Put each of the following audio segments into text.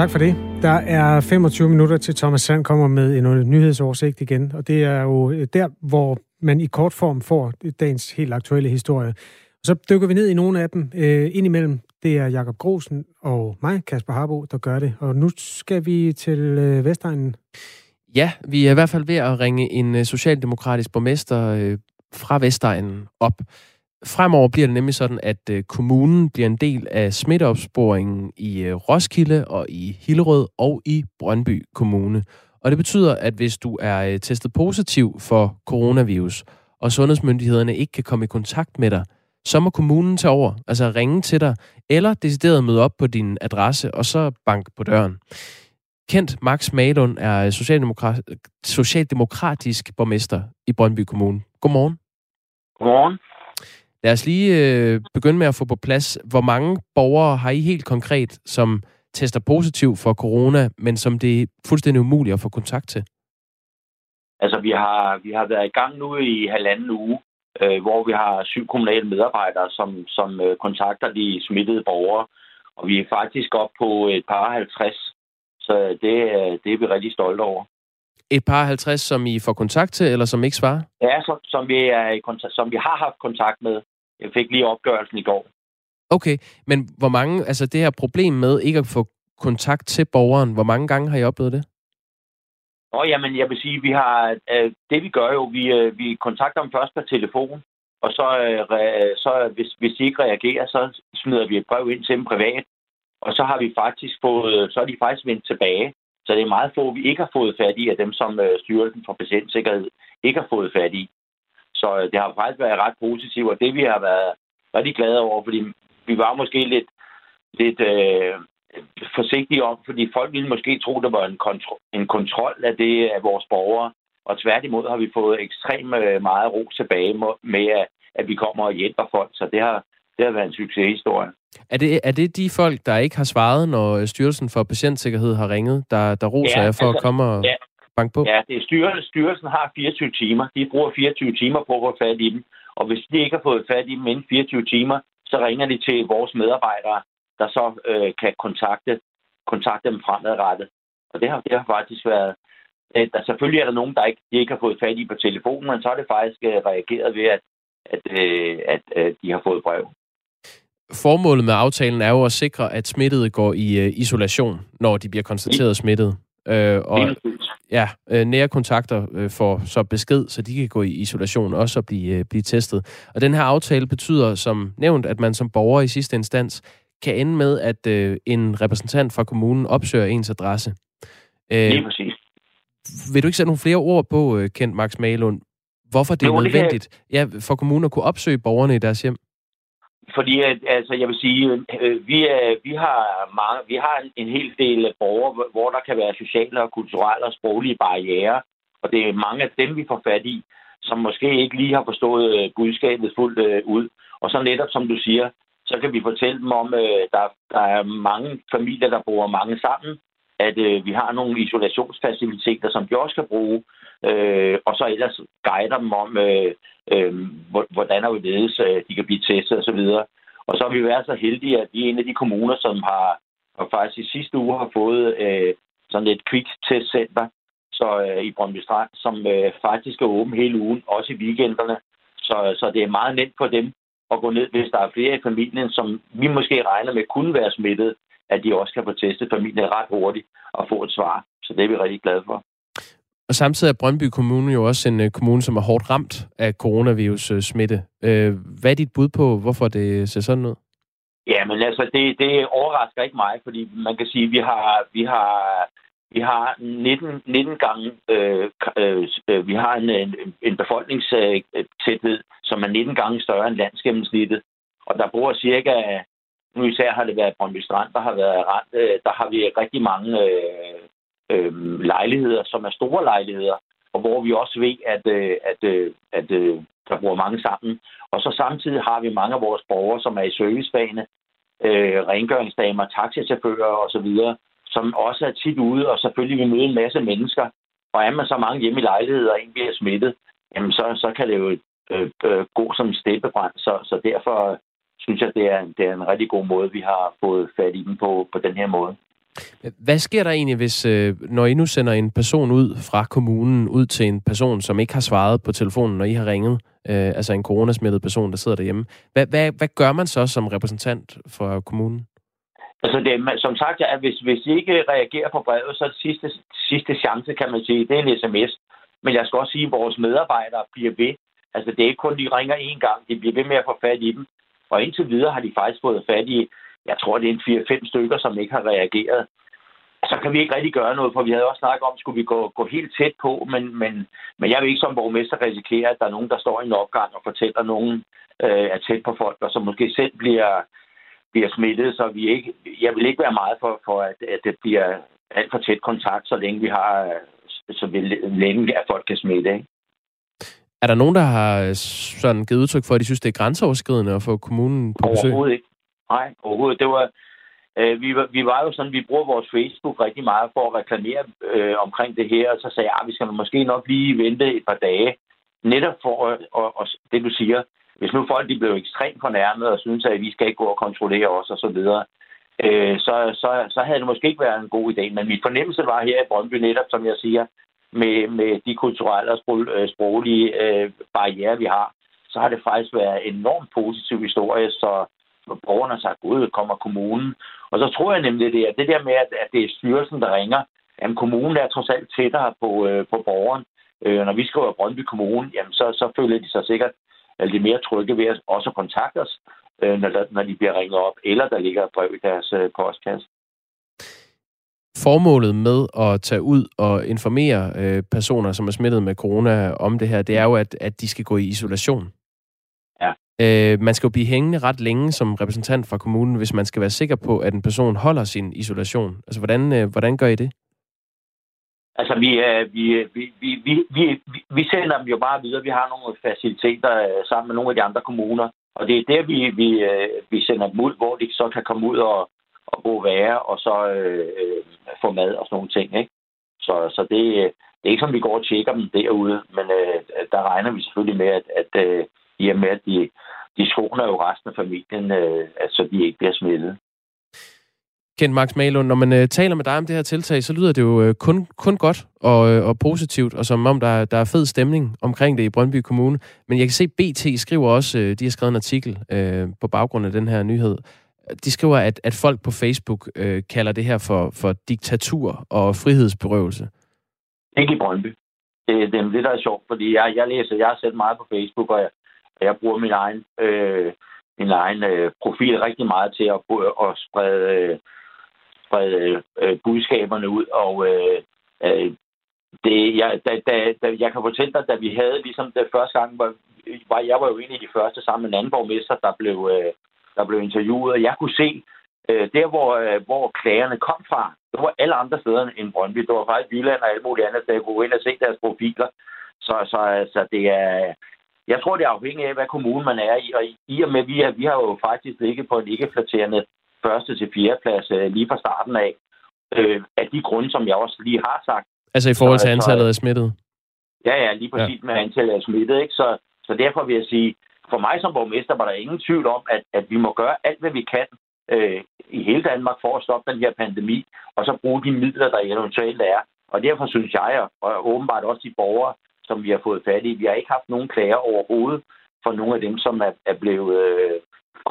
Tak for det. Der er 25 minutter til Thomas Sand kommer med en nyhedsoversigt igen, og det er jo øh, der, hvor man i kort form får dagens helt aktuelle historie. Så dykker vi ned i nogle af dem øh, indimellem. Det er Jakob Grosen og mig, Kasper Harbo, der gør det. Og nu skal vi til øh, Vestegnen. Ja, vi er i hvert fald ved at ringe en øh, socialdemokratisk borgmester øh, fra Vestegnen op. Fremover bliver det nemlig sådan, at øh, kommunen bliver en del af smitteopsporingen i øh, Roskilde og i Hillerød og i Brøndby Kommune. Og det betyder, at hvis du er øh, testet positiv for coronavirus, og sundhedsmyndighederne ikke kan komme i kontakt med dig, så må kommunen tage over, altså ringe til dig, eller decideret møde op på din adresse, og så bank på døren. Kent Max Malund er socialdemokrat, socialdemokratisk borgmester i Brøndby Kommune. Godmorgen. Godmorgen. Lad os lige øh, begynde med at få på plads, hvor mange borgere har I helt konkret, som tester positiv for corona, men som det er fuldstændig umuligt at få kontakt til? Altså, vi har, vi har været i gang nu i halvanden uge, øh, hvor vi har syv kommunale medarbejdere, som, som øh, kontakter de smittede borgere. Og vi er faktisk op på et par 50, så det, det er vi rigtig stolte over. Et par 50, som I får kontakt til, eller som ikke svarer? Ja, som, som, vi, er i kontakt, som vi har haft kontakt med. Jeg fik lige opgørelsen i går. Okay, men hvor mange, altså det her problem med ikke at få kontakt til borgeren, hvor mange gange har I oplevet det? Nå, jamen, jeg vil sige, vi har, øh, det vi gør jo, vi, øh, vi kontakter dem først per telefon, og så, øh, så hvis, hvis de ikke reagerer, så smider vi et brev ind til dem privat, og så har vi faktisk fået, så er de faktisk vendt tilbage. Så det er meget få, vi ikke har fået fat i, af dem, som øh, Styrelsen for Patientsikkerhed ikke har fået fat i. Så øh, det har faktisk været ret positivt, og det vi har været rigtig glade over, fordi vi var måske lidt, lidt øh, forsigtige om, fordi folk ville måske tro, der var en, kontrol, en kontrol af det af vores borgere, og tværtimod har vi fået ekstremt øh, meget ro tilbage med, at, at vi kommer og hjælper folk, så det har, det har været en succeshistorie. Er det, er det de folk, der ikke har svaret, når Styrelsen for Patientsikkerhed har ringet, der, der roser ja, jer for altså, at komme og... Ja, banke på? Ja, det er styrelsen. Styrelsen har 24 timer. De bruger 24 timer på at få fat i dem. Og hvis de ikke har fået fat i dem inden 24 timer, så ringer de til vores medarbejdere, der så øh, kan kontakte, kontakte dem fremadrettet. Og det har, det har faktisk været... Øh, der, selvfølgelig er der nogen, der ikke, de ikke har fået fat i på telefonen, men så er det faktisk øh, reageret ved, at, at, øh, at øh, de har fået brev. Formålet med aftalen er jo at sikre, at smittede går i øh, isolation, når de bliver konstateret smittet. Øh, og ja, øh, nære kontakter øh, får så besked, så de kan gå i isolation også og blive, øh, blive testet. Og den her aftale betyder, som nævnt, at man som borger i sidste instans kan ende med, at øh, en repræsentant fra kommunen opsøger ens adresse. Øh, Lige præcis. Vil du ikke sætte nogle flere ord på, øh, Kent Max Malund, hvorfor det er jo, nødvendigt det ja, for kommunen at kunne opsøge borgerne i deres hjem? Fordi at, altså, jeg vil sige, øh, vi, er, vi har mange, vi har en, en hel del borgere, hvor der kan være sociale og kulturelle og sproglige barriere, og det er mange af dem, vi får fat i, som måske ikke lige har forstået øh, budskabet fuldt øh, ud. Og så netop, som du siger, så kan vi fortælle dem om, at øh, der, der er mange familier, der bor mange sammen, at øh, vi har nogle isolationsfaciliteter, som de også kan bruge, øh, og så ellers guider dem om, øh, øh, hvordan og hvorledes øh, de kan blive testet osv. Og så har vi været så heldige, at vi er en af de kommuner, som har, og faktisk i sidste uge har fået øh, sådan et quick-testcenter så, øh, i Brøndby Strand, som øh, faktisk er åben hele ugen, også i weekenderne. Så, så det er meget nemt for dem at gå ned, hvis der er flere i familien, som vi måske regner med kunne være smittet, at de også kan få testet familien ret hurtigt og få et svar. Så det er vi rigtig glade for. Og samtidig er Brøndby Kommune jo også en uh, kommune, som er hårdt ramt af coronavirus-smitte. Uh, hvad er dit bud på, hvorfor det ser sådan ud? Ja, men altså, det, det overrasker ikke mig, fordi man kan sige, at vi har, vi har, vi har 19, 19 gange, øh, øh, vi har en, en, en befolkningstæthed, som er 19 gange større end landsgennemsnittet. Og der bor cirka, nu især har det været Brøndby Strand, der har været rent. øh, der har vi rigtig mange øh, øh, lejligheder, som er store lejligheder, og hvor vi også ved, at, øh, at, øh, at øh, der bor mange sammen. Og så samtidig har vi mange af vores borgere, som er i servicefagene, øh, rengøringsdamer, taxichauffører osv., som også er tit ude, og selvfølgelig vil møde en masse mennesker. Og er man så mange hjemme i lejligheder, og en bliver smittet, jamen så, så kan det jo øh, øh, gå som en steppebrand. Så, så derfor synes jeg, det er, det er en rigtig god måde, vi har fået fat i dem på, på den her måde. Hvad sker der egentlig, hvis øh, når I nu sender en person ud fra kommunen ud til en person, som ikke har svaret på telefonen, når I har ringet, øh, altså en coronasmittet person, der sidder derhjemme. Hvad, hvad, hvad gør man så som repræsentant for kommunen? Altså, det, som sagt, at hvis, hvis I ikke reagerer på brevet, så er det sidste, sidste chance, kan man sige, det er en sms. Men jeg skal også sige, at vores medarbejdere bliver ved. Altså, det er ikke kun, de ringer én gang. De bliver ved med at få fat i dem. Og indtil videre har de faktisk fået fat i, jeg tror, det er en 4-5 stykker, som ikke har reageret. Så kan vi ikke rigtig gøre noget, for vi havde også snakket om, skulle vi gå, gå helt tæt på, men, men, men jeg vil ikke som borgmester risikere, at der er nogen, der står i en opgang og fortæller nogen, øh, er tæt på folk, og som måske selv bliver, bliver smittet, så vi ikke, jeg vil ikke være meget for, for at, at det bliver alt for tæt kontakt, så længe vi har, så længe at folk kan smitte. Ikke? Er der nogen, der har øh, sådan givet udtryk for, at de synes, det er grænseoverskridende at få kommunen på besøg? Overhovedet ikke. Nej, overhovedet. Det var, øh, vi, var, vi var jo sådan, vi bruger vores Facebook rigtig meget for at reklamere øh, omkring det her, og så sagde jeg, at vi skal måske nok lige vente et par dage, netop for at, og, og det du siger, hvis nu folk de blev ekstremt fornærmet og synes, at vi skal ikke gå og kontrollere os og så videre, øh, så, så, så havde det måske ikke været en god idé. Men min fornemmelse var her i Brøndby netop, som jeg siger, med, med de kulturelle og øh, sproglige øh, barriere, vi har, så har det faktisk været en enormt positiv historie, så borgerne har sagt, gud, kommer kommunen. Og så tror jeg nemlig, det er det der med, at, at det er styrelsen, der ringer. Jamen, kommunen er trods alt tættere på, øh, på borgeren. Øh, når vi skriver Brøndby Kommune, jamen, så, så føler de sig sikkert at de mere trygge ved at også kontakte os, øh, når, når de bliver ringet op, eller der ligger et brev i deres øh, postkasse. Formålet med at tage ud og informere øh, personer, som er smittet med corona om det her, det er jo, at, at de skal gå i isolation. Øh, man skal jo blive hængende ret længe som repræsentant fra kommunen, hvis man skal være sikker på, at en person holder sin isolation. Altså, hvordan, øh, hvordan gør I det? Altså, vi, øh, vi, vi, vi, vi, vi, vi sender dem jo bare videre. Vi har nogle faciliteter øh, sammen med nogle af de andre kommuner. Og det er der, vi, vi, øh, vi sender dem ud, hvor de så kan komme ud og, og bo være, og så øh, få mad og sådan nogle ting. Ikke? Så, så det, øh, det er ikke som, vi går og tjekker dem derude, men øh, der regner vi selvfølgelig med, at, at øh, i og med, at de, de skoner jo resten af familien, øh, så de ikke bliver smittet. Kent Max Malund, når man øh, taler med dig om det her tiltag, så lyder det jo øh, kun, kun godt og, øh, og positivt, og som om der, der er fed stemning omkring det i Brøndby Kommune. Men jeg kan se, BT skriver også, øh, de har skrevet en artikel øh, på baggrund af den her nyhed. De skriver, at, at folk på Facebook øh, kalder det her for, for diktatur og frihedsberøvelse. Ikke i Brøndby. Det, det er det, der er sjovt, fordi jeg, jeg læser, jeg har set meget på Facebook, og jeg, jeg bruger min egen, øh, min egen øh, profil rigtig meget til at, at sprede, øh, sprede øh, budskaberne ud. Og øh, øh, det, jeg, da, da, da, jeg kan fortælle dig, da vi havde ligesom det første gang, var, var jeg var jo en af de første sammen med en anden borgmester, der blev, øh, der blev interviewet, og jeg kunne se, øh, der hvor, øh, hvor klagerne kom fra, det var alle andre steder end Brøndby. Det var faktisk Jylland og alt muligt andet, der kunne gå ind og se deres profiler. Så, så altså, det er, jeg tror, det er afhængigt af, hvad kommune man er i. Og i og med, vi, er, vi har jo faktisk ligget på en ikke-flatterende første til fjerde plads øh, lige fra starten af. Øh, af de grunde, som jeg også lige har sagt. Altså i forhold til antallet af smittet? Ja, ja, lige præcis ja. med antallet af smittet. Ikke? Så, så derfor vil jeg sige, for mig som borgmester var der ingen tvivl om, at, at vi må gøre alt, hvad vi kan øh, i hele Danmark for at stoppe den her pandemi, og så bruge de midler, der eventuelt er. Og derfor synes jeg, og åbenbart også de borgere, som vi har fået fat i. Vi har ikke haft nogen klager overhovedet for nogle af dem, som er, er blevet øh,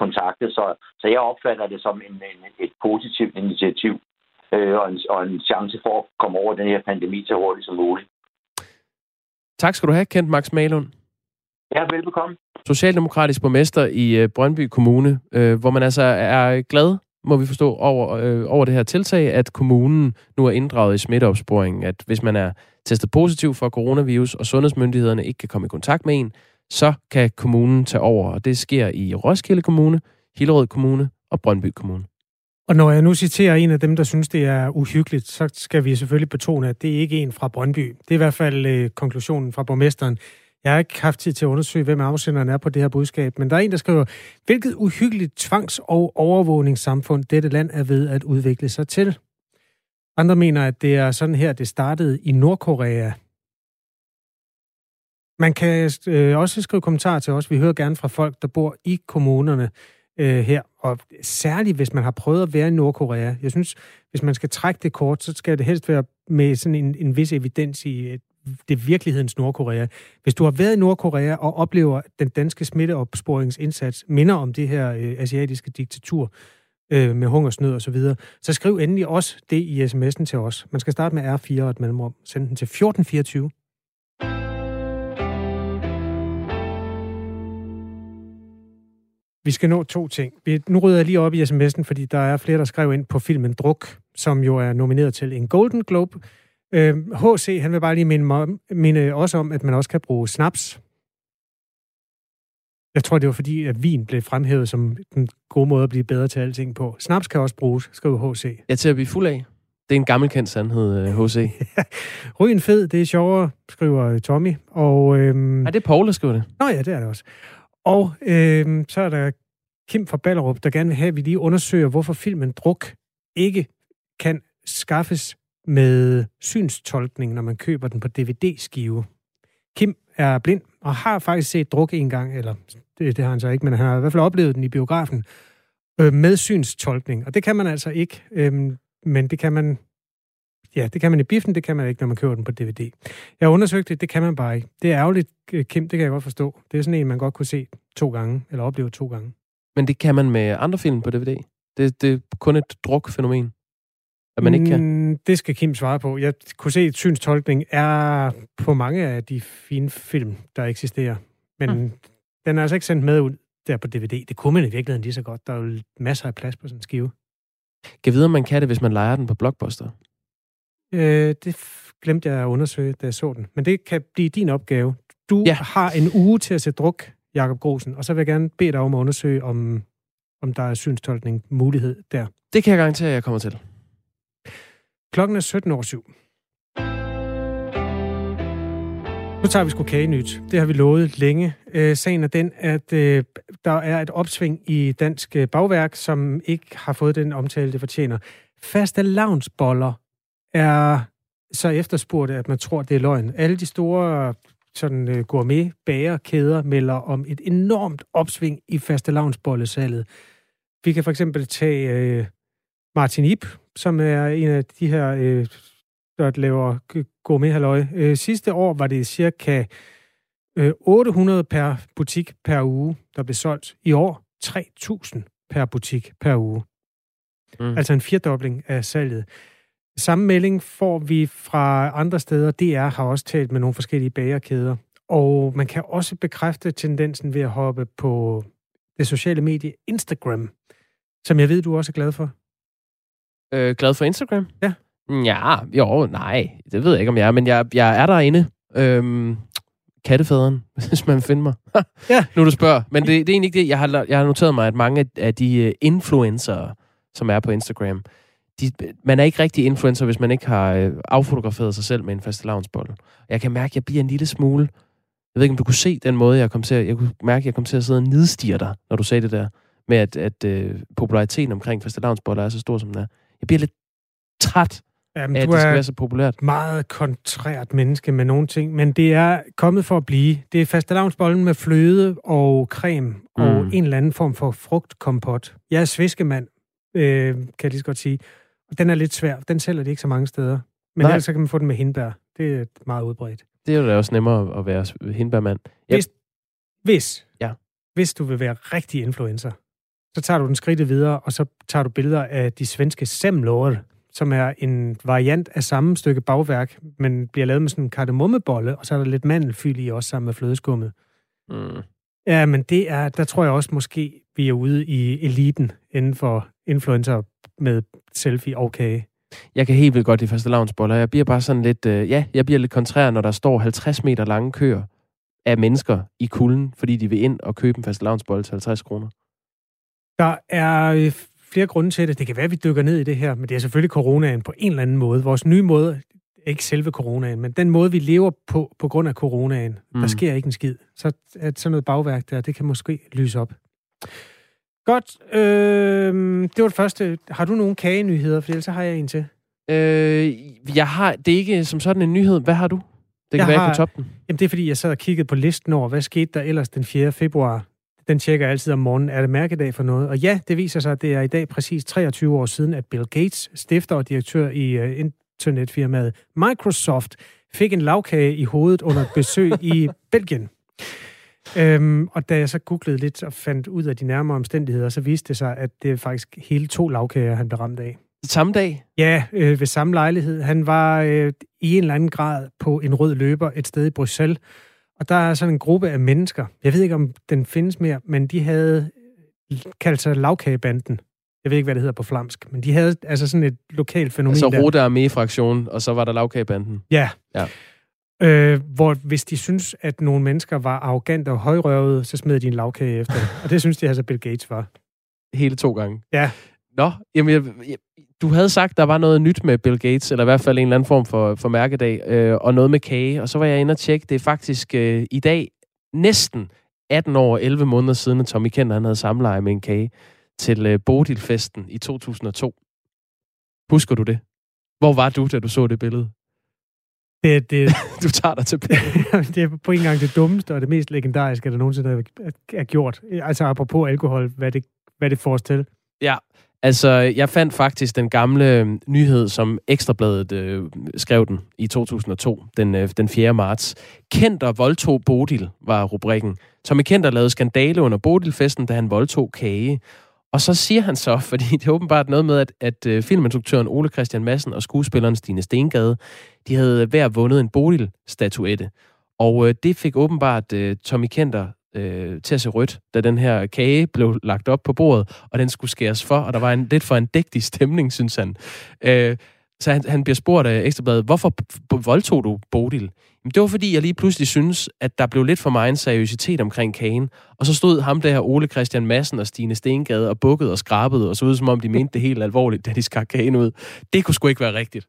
kontaktet. Så, så jeg opfatter det som en, en, et positivt initiativ øh, og, en, og en chance for at komme over den her pandemi så hurtigt som muligt. Tak skal du have, Kent Max Malund. Ja, velbekomme. Socialdemokratisk borgmester i øh, Brøndby Kommune, øh, hvor man altså er glad må vi forstå, over, øh, over det her tiltag, at kommunen nu er inddraget i smitteopsporingen. At hvis man er testet positiv for coronavirus, og sundhedsmyndighederne ikke kan komme i kontakt med en, så kan kommunen tage over. Og det sker i Roskilde Kommune, Hillerød Kommune og Brøndby Kommune. Og når jeg nu citerer en af dem, der synes, det er uhyggeligt, så skal vi selvfølgelig betone, at det ikke er en fra Brøndby. Det er i hvert fald øh, konklusionen fra borgmesteren. Jeg har ikke haft tid til at undersøge, hvem afsenderen er på det her budskab, men der er en, der skriver, hvilket uhyggeligt tvangs- og overvågningssamfund dette land er ved at udvikle sig til. Andre mener, at det er sådan her, det startede i Nordkorea. Man kan øh, også skrive kommentarer til os. Vi hører gerne fra folk, der bor i kommunerne. øh, her, og særligt hvis man har prøvet at være i Nordkorea. Jeg synes, hvis man skal trække det kort, så skal det helst være med sådan en, en vis evidens i det det virkelighedens Nordkorea. Hvis du har været i Nordkorea og oplever den danske smitteopsporingsindsats minder om det her øh, asiatiske diktatur øh, med hungersnød og så videre, så skriv endelig også det i sms'en til os. Man skal starte med R4 og et mellemrum. Send den til 1424. Vi skal nå to ting. Vi, nu rydder jeg lige op i sms'en, fordi der er flere, der skrev ind på filmen Druk, som jo er nomineret til en Golden Globe. Øh, HC, han vil bare lige minde, minde også om, at man også kan bruge snaps. Jeg tror, det var fordi, at vin blev fremhævet som den gode måde at blive bedre til alting på. Snaps kan også bruges, skriver HC. Jeg til at blive fuld af. Det er en gammelkendt sandhed, HC. Øh, Rygen fed, det er sjovere, skriver Tommy. Og, øhm... er det Paul, der skriver det? Nå ja, det er det også. Og øhm, så er der Kim fra Ballerup, der gerne vil have, at vi lige undersøger, hvorfor filmen Druk ikke kan skaffes med synstolkning, når man køber den på DVD-skive. Kim er blind og har faktisk set druk en gang, eller det, det har han så ikke, men han har i hvert fald oplevet den i biografen øh, med synstolkning. Og det kan man altså ikke, øh, men det kan man Ja, det kan man i biffen, det kan man ikke, når man køber den på DVD. Jeg har undersøgt det, det kan man bare ikke. Det er ærgerligt, øh, Kim, det kan jeg godt forstå. Det er sådan en, man godt kunne se to gange, eller opleve to gange. Men det kan man med andre film på DVD? Det, det er kun et drukfænomen? At man ikke kan? Mm, det skal Kim svare på. Jeg kunne se, at synstolkning er på mange af de fine film, der eksisterer. Men mm. den er altså ikke sendt med ud der på DVD. Det kunne man i virkeligheden lige så godt. Der er jo masser af plads på sådan en skive. Kan vide, om man kan det, hvis man leger den på Blockbuster? Øh, det glemte jeg at undersøge, da jeg så den. Men det kan blive din opgave. Du ja. har en uge til at sætte druk, Jakob Grosen, og så vil jeg gerne bede dig om at undersøge, om, om der er synstolkning mulighed der. Det kan jeg garantere, at jeg kommer til. Klokken er 17 7. Nu tager vi sgu kagenyt. Det har vi lovet længe. Øh, sagen er den, at øh, der er et opsving i dansk øh, bagværk, som ikke har fået den omtale, det fortjener. Faste lavnsboller er så efterspurgte, at man tror, det er løgn. Alle de store sådan, øh, gourmet bagerkæder melder om et enormt opsving i faste lavnsbollesalget. Vi kan for eksempel tage øh, Martin Ip, som er en af de her, øh, der laver gourmet øh, Sidste år var det cirka øh, 800 per butik per uge, der blev solgt. I år 3.000 per butik per uge. Mm. Altså en firdobling af salget. Samme melding får vi fra andre steder. DR har også talt med nogle forskellige bagerkæder. Og man kan også bekræfte tendensen ved at hoppe på det sociale medie Instagram, som jeg ved, du også er glad for. Øh, glad for Instagram? Ja. Ja, jo, nej. Det ved jeg ikke, om jeg er, men jeg, jeg er derinde. Øhm, kattefaderen, hvis man finder mig. ja. Nu du spørger. Men det, det er egentlig ikke det. Jeg har, jeg har noteret mig, at mange af de øh, influencer, som er på Instagram, de, man er ikke rigtig influencer, hvis man ikke har øh, affotograferet sig selv med en fastelavnsbolle. Jeg kan mærke, at jeg bliver en lille smule... Jeg ved ikke, om du kunne se den måde, jeg kom til at... Jeg kunne mærke, at jeg kom til at sidde og nedstige dig, når du sagde det der, med at, at øh, populariteten omkring fastelavnsboller er så stor, som den er. Jeg bliver lidt træt Jamen, af, at det skal være så populært. meget kontrært menneske med nogle ting, men det er kommet for at blive. Det er fastelavnsbollen med fløde og creme mm. og en eller anden form for frugtkompot. Jeg er sviskemand, øh, kan jeg lige så godt sige. Den er lidt svær. Den sælger de ikke så mange steder. Men ellers så kan man få den med hindbær. Det er meget udbredt. Det er jo da også nemmere at være hindbærmand. Yep. Hvis, hvis, ja. hvis du vil være rigtig influencer, så tager du den skridtet videre, og så tager du billeder af de svenske semlår, som er en variant af samme stykke bagværk, men bliver lavet med sådan en kardemommebolle, og så er der lidt mandelfyld i også sammen med flødeskummet. Mm. Ja, men det er, der tror jeg også måske, vi er ude i eliten inden for influencer med selfie og kage. Jeg kan helt vildt godt lide faste lavnsboller. Jeg bliver bare sådan lidt, øh, ja, jeg bliver lidt kontrær, når der står 50 meter lange køer af mennesker i kulden, fordi de vil ind og købe en faste lavnsbolle til 50 kroner. Der er øh, flere grunde til det. Det kan være, at vi dykker ned i det her, men det er selvfølgelig coronaen på en eller anden måde. Vores nye måde, ikke selve coronaen, men den måde, vi lever på på grund af coronaen, mm. der sker ikke en skid. Så at sådan noget bagværk der, det kan måske lyse op. Godt. Øh, det var det første. Har du nogle kagenyheder? For ellers så har jeg en til. Øh, jeg har, det er ikke som sådan en nyhed. Hvad har du? Det kan jeg være, har, jeg kan toppe den. Jamen, det er fordi, jeg sad og kiggede på listen over, hvad skete der ellers den 4. februar. Den tjekker altid om morgenen, er det mærkedag for noget? Og ja, det viser sig, at det er i dag præcis 23 år siden, at Bill Gates, stifter og direktør i uh, internetfirmaet Microsoft, fik en lavkage i hovedet under et besøg i Belgien. Øhm, og da jeg så googlede lidt og fandt ud af de nærmere omstændigheder, så viste det sig, at det er faktisk hele to lavkager, han blev ramt af. Samme dag? Ja, øh, ved samme lejlighed. Han var øh, i en eller anden grad på en rød løber et sted i Bruxelles, og der er sådan en gruppe af mennesker, jeg ved ikke, om den findes mere, men de havde kaldt sig lavkagebanden. Jeg ved ikke, hvad det hedder på flamsk, men de havde altså sådan et lokalt fænomen altså, der. Rode Armee-fraktion, og så var der lavkagebanden. Ja. ja. Øh, hvor hvis de synes, at nogle mennesker var arrogante og højrøvede, så smed de en lavkage efter Og det synes de altså, Bill Gates var. Hele to gange? Ja. Nå, jamen, jeg, jeg, du havde sagt, der var noget nyt med Bill Gates, eller i hvert fald en eller anden form for, for mærkedag, øh, og noget med kage. Og så var jeg inde og tjekke, det er faktisk øh, i dag næsten 18 år og 11 måneder siden, at Tommy Kent han havde samleje med en kage til øh, Bodilfesten i 2002. Husker du det? Hvor var du, da du så det billede? Det, det, du tager dig tilbage. det er på en gang det dummeste og det mest legendariske, der nogensinde er gjort. Altså apropos alkohol, hvad det, hvad det får os til. Ja, altså jeg fandt faktisk den gamle øhm, nyhed, som Ekstrabladet øh, skrev den i 2002, den, øh, den 4. marts. Kenter voldtog Bodil var rubrikken. Tommy Kenter lavede skandale under Bodilfesten, da han voldtog Kage. Og så siger han så, fordi det er åbenbart noget med, at, at øh, filminstruktøren Ole Christian Madsen og skuespilleren Stine Stengade, de havde hver vundet en Bodil-statuette. Og øh, det fik åbenbart øh, Tommy Kenter øh, til at se rødt, da den her kage blev lagt op på bordet, og den skulle skæres for, og der var en lidt for en dægtig stemning, synes han. Øh, så han, han bliver spurgt af Ekstrabladet, hvorfor voldtog du Bodil? Jamen, det var fordi, jeg lige pludselig synes, at der blev lidt for meget en seriøsitet omkring kagen. Og så stod ham der Ole Christian Madsen og Stine Stengade og bukkede og skrabede, og så ud som om de mente det helt alvorligt, da de skar kagen ud. Det kunne sgu ikke være rigtigt.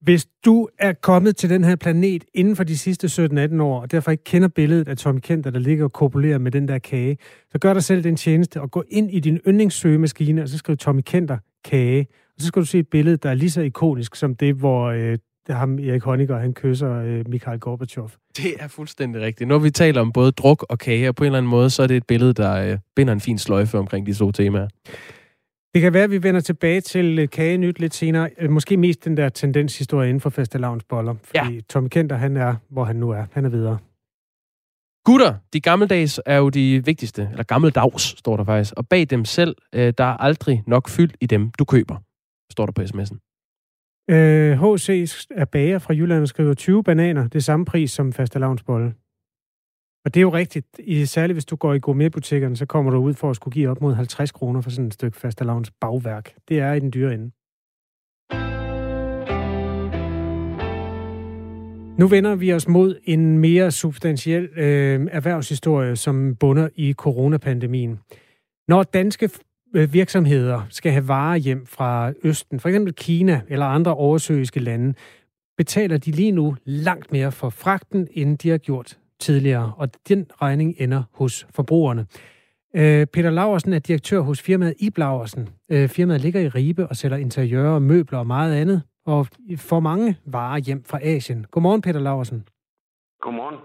Hvis du er kommet til den her planet inden for de sidste 17-18 år, og derfor ikke kender billedet af Tommy Kenter, der ligger og kopulerer med den der kage, så gør dig selv den tjeneste og gå ind i din yndlingssøgemaskine, og så skriv Tommy Kenter kage. Og så skal du se et billede, der er lige så ikonisk som det, hvor øh, ham Erik Honecker, han kysser øh, Mikhail Gorbachev. Det er fuldstændig rigtigt. Når vi taler om både druk og kage, og på en eller anden måde, så er det et billede, der øh, binder en fin sløjfe omkring de to temaer. Det kan være, at vi vender tilbage til øh, kagenyt lidt senere. Øh, måske mest den der tendenshistorie inden for fastelavnsboller. Fordi ja. Tommy Kenter, han er, hvor han nu er. Han er videre. Gutter, de gammeldags er jo de vigtigste, eller gammeldags står der faktisk, og bag dem selv, øh, der er aldrig nok fyldt i dem, du køber, står der på sms'en. Øh, HC er bager fra Jylland og skriver 20 bananer, det samme pris som fastelavnsbolle. Og det er jo rigtigt, i, særligt hvis du går i gourmetbutikkerne, så kommer du ud for at skulle give op mod 50 kroner for sådan et stykke fastelavns bagværk. Det er i den dyre ende. Nu vender vi os mod en mere substantiel øh, erhvervshistorie, som bunder i coronapandemien. Når danske øh, virksomheder skal have varer hjem fra Østen, for eksempel Kina eller andre oversøiske lande, betaler de lige nu langt mere for fragten, end de har gjort tidligere, og den regning ender hos forbrugerne. Øh, Peter Laversen er direktør hos firmaet Ib Laversen. Øh, firmaet ligger i Ribe og sælger interiører, møbler og meget andet, og får mange varer hjem fra Asien. Godmorgen, Peter Laversen. Godmorgen.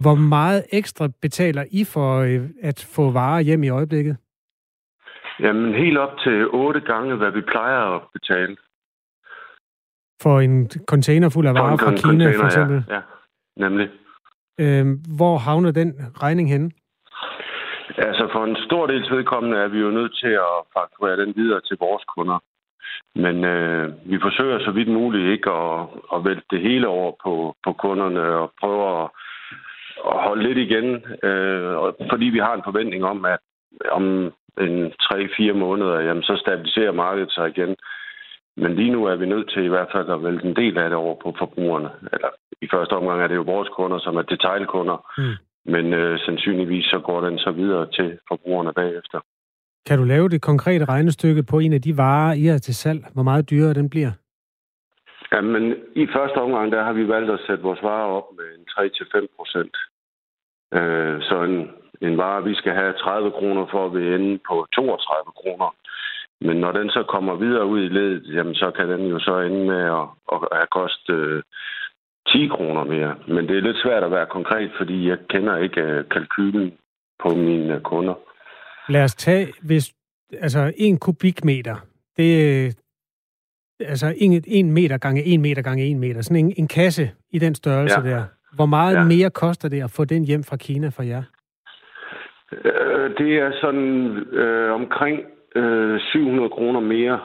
Hvor meget ekstra betaler I for øh, at få varer hjem i øjeblikket? Jamen helt op til otte gange, hvad vi plejer at betale. For en container fuld af varer fra Kina, for eksempel? Ja, ja nemlig. Øh, hvor havner den regning henne? Altså for en stor del vedkommende er vi jo nødt til at fakturere den videre til vores kunder. Men øh, vi forsøger så vidt muligt ikke at, at vælte det hele over på, på kunderne og prøve at, at holde lidt igen, øh, fordi vi har en forventning om, at om en 3-4 måneder, jamen, så stabiliserer markedet sig igen. Men lige nu er vi nødt til i hvert fald at vælte en del af det over på forbrugerne. Eller i første omgang er det jo vores kunder, som er detaljkunder. Mm. Men øh, sandsynligvis så går den så videre til forbrugerne bagefter. Kan du lave det konkrete regnestykke på en af de varer, I har til salg? Hvor meget dyrere den bliver? Jamen, i første omgang, der har vi valgt at sætte vores varer op med en 3-5 procent. Øh, så en, en vare, vi skal have 30 kroner for, at vi ende på 32 kroner. Men når den så kommer videre ud i ledet, jamen, så kan den jo så ende med at, at have kostet øh, 10 kroner mere. Men det er lidt svært at være konkret, fordi jeg kender ikke øh, kalkylen på mine kunder. Lad os tage, hvis altså en kubikmeter, det altså en, en meter gange en meter gange en meter, sådan en, en kasse i den størrelse ja. der. Hvor meget ja. mere koster det at få den hjem fra Kina for jer? Øh, det er sådan øh, omkring øh, 700 kroner mere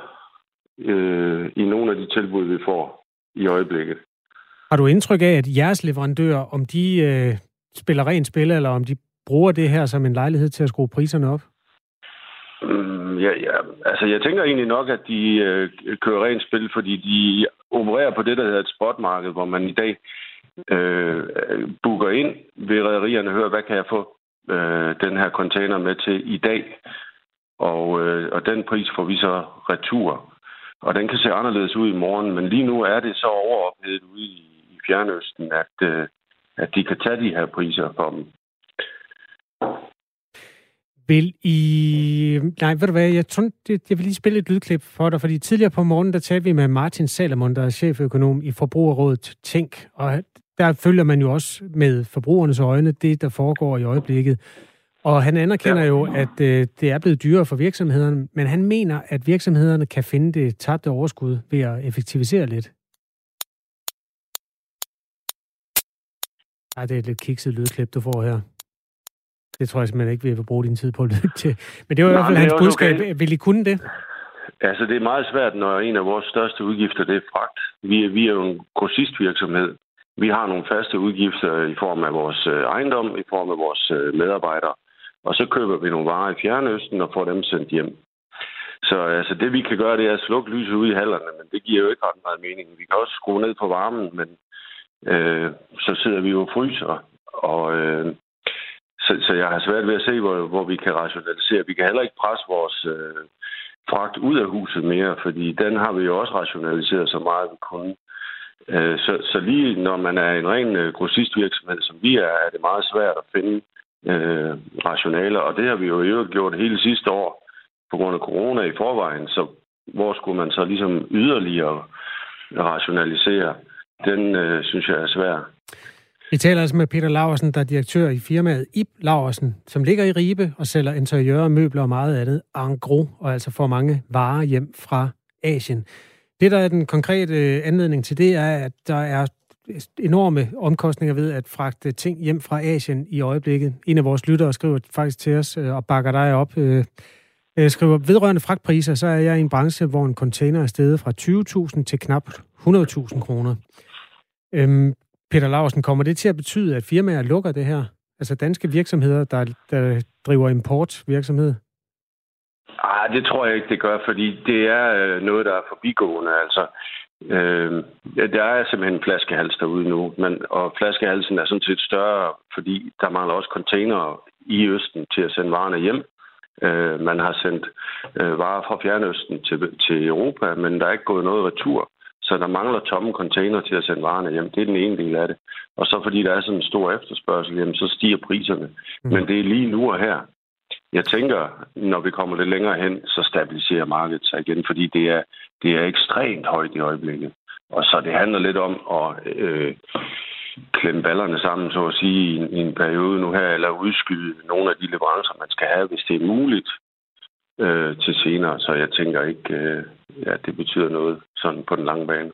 øh, i nogle af de tilbud, vi får i øjeblikket. Har du indtryk af, at jeres leverandører, om de øh, spiller rent spil, eller om de bruger det her som en lejlighed til at skrue priserne op? Mm, ja, ja. Altså, jeg tænker egentlig nok, at de øh, kører rent spil, fordi de opererer på det, der hedder et spotmarked, hvor man i dag øh, booker ind ved rædderierne, hører, hvad kan jeg få øh, den her container med til i dag? Og, øh, og den pris får vi så retur. Og den kan se anderledes ud i morgen, men lige nu er det så overophedet ude i, i Fjernøsten, at, øh, at de kan tage de her priser for dem. Vil I... Nej, ved du hvad, jeg, tror, jeg vil lige spille et lydklip for dig, fordi tidligere på morgen, der talte vi med Martin Salomon, der er cheføkonom i Forbrugerrådet Tænk, og der følger man jo også med forbrugernes øjne det, der foregår i øjeblikket. Og han anerkender ja. jo, at øh, det er blevet dyrere for virksomhederne, men han mener, at virksomhederne kan finde det tabte overskud ved at effektivisere lidt. Ej, det er et lidt kikset lydklip, du får her. Det tror jeg simpelthen ikke, vi vil bruge din tid på at lytte til. Men det var i hvert fald hans budskab. Okay. Vil I kunne det? Altså, det er meget svært, når en af vores største udgifter, det er fragt. Vi er, vi er jo en grossistvirksomhed. Vi har nogle faste udgifter i form af vores øh, ejendom, i form af vores øh, medarbejdere. Og så køber vi nogle varer i Fjernøsten og får dem sendt hjem. Så altså, det vi kan gøre, det er at slukke lyset ud i hallerne, men det giver jo ikke ret meget mening. Vi kan også skrue ned på varmen, men øh, så sidder vi jo og fryser. Og øh, så, så jeg har svært ved at se, hvor, hvor vi kan rationalisere. Vi kan heller ikke presse vores øh, fragt ud af huset mere, fordi den har vi jo også rationaliseret så meget, vi kunne. Øh, så, så lige når man er en ren øh, grossistvirksomhed, som vi er, er det meget svært at finde øh, rationaler. Og det har vi jo i øvrigt gjort hele sidste år på grund af corona i forvejen. Så hvor skulle man så ligesom yderligere rationalisere? Den øh, synes jeg er svær. Vi taler altså med Peter Laversen, der er direktør i firmaet Ib Laversen, som ligger i Ribe og sælger interiører, møbler og meget andet en gros, og altså får mange varer hjem fra Asien. Det, der er den konkrete øh, anledning til det, er, at der er enorme omkostninger ved at fragte ting hjem fra Asien i øjeblikket. En af vores lyttere skriver faktisk til os øh, og bakker dig op. Øh, øh, skriver, vedrørende fragtpriser, så er jeg i en branche, hvor en container er steget fra 20.000 til knap 100.000 kroner. Øhm, Peter Larsen, kommer det til at betyde, at firmaer lukker det her? Altså danske virksomheder, der, der driver importvirksomhed? Ah, det tror jeg ikke, det gør, fordi det er øh, noget, der er forbigående. Altså, øh, der er simpelthen en flaskehals derude nu, men, og flaskehalsen er sådan set større, fordi der mangler også containere i Østen til at sende varerne hjem. Øh, man har sendt øh, varer fra Fjernøsten til, til Europa, men der er ikke gået noget retur. Så der mangler tomme container til at sende varerne hjem. Det er den ene del af det. Og så fordi der er sådan en stor efterspørgsel, jamen, så stiger priserne. Mm. Men det er lige nu og her. Jeg tænker, når vi kommer lidt længere hen, så stabiliserer markedet sig igen, fordi det er, det er ekstremt højt i øjeblikket. Og så det handler lidt om at øh, klemme ballerne sammen, så at sige, i en, i en periode nu her, eller udskyde nogle af de leverancer, man skal have, hvis det er muligt øh, til senere. Så jeg tænker ikke, øh, at det betyder noget sådan på den lange bane.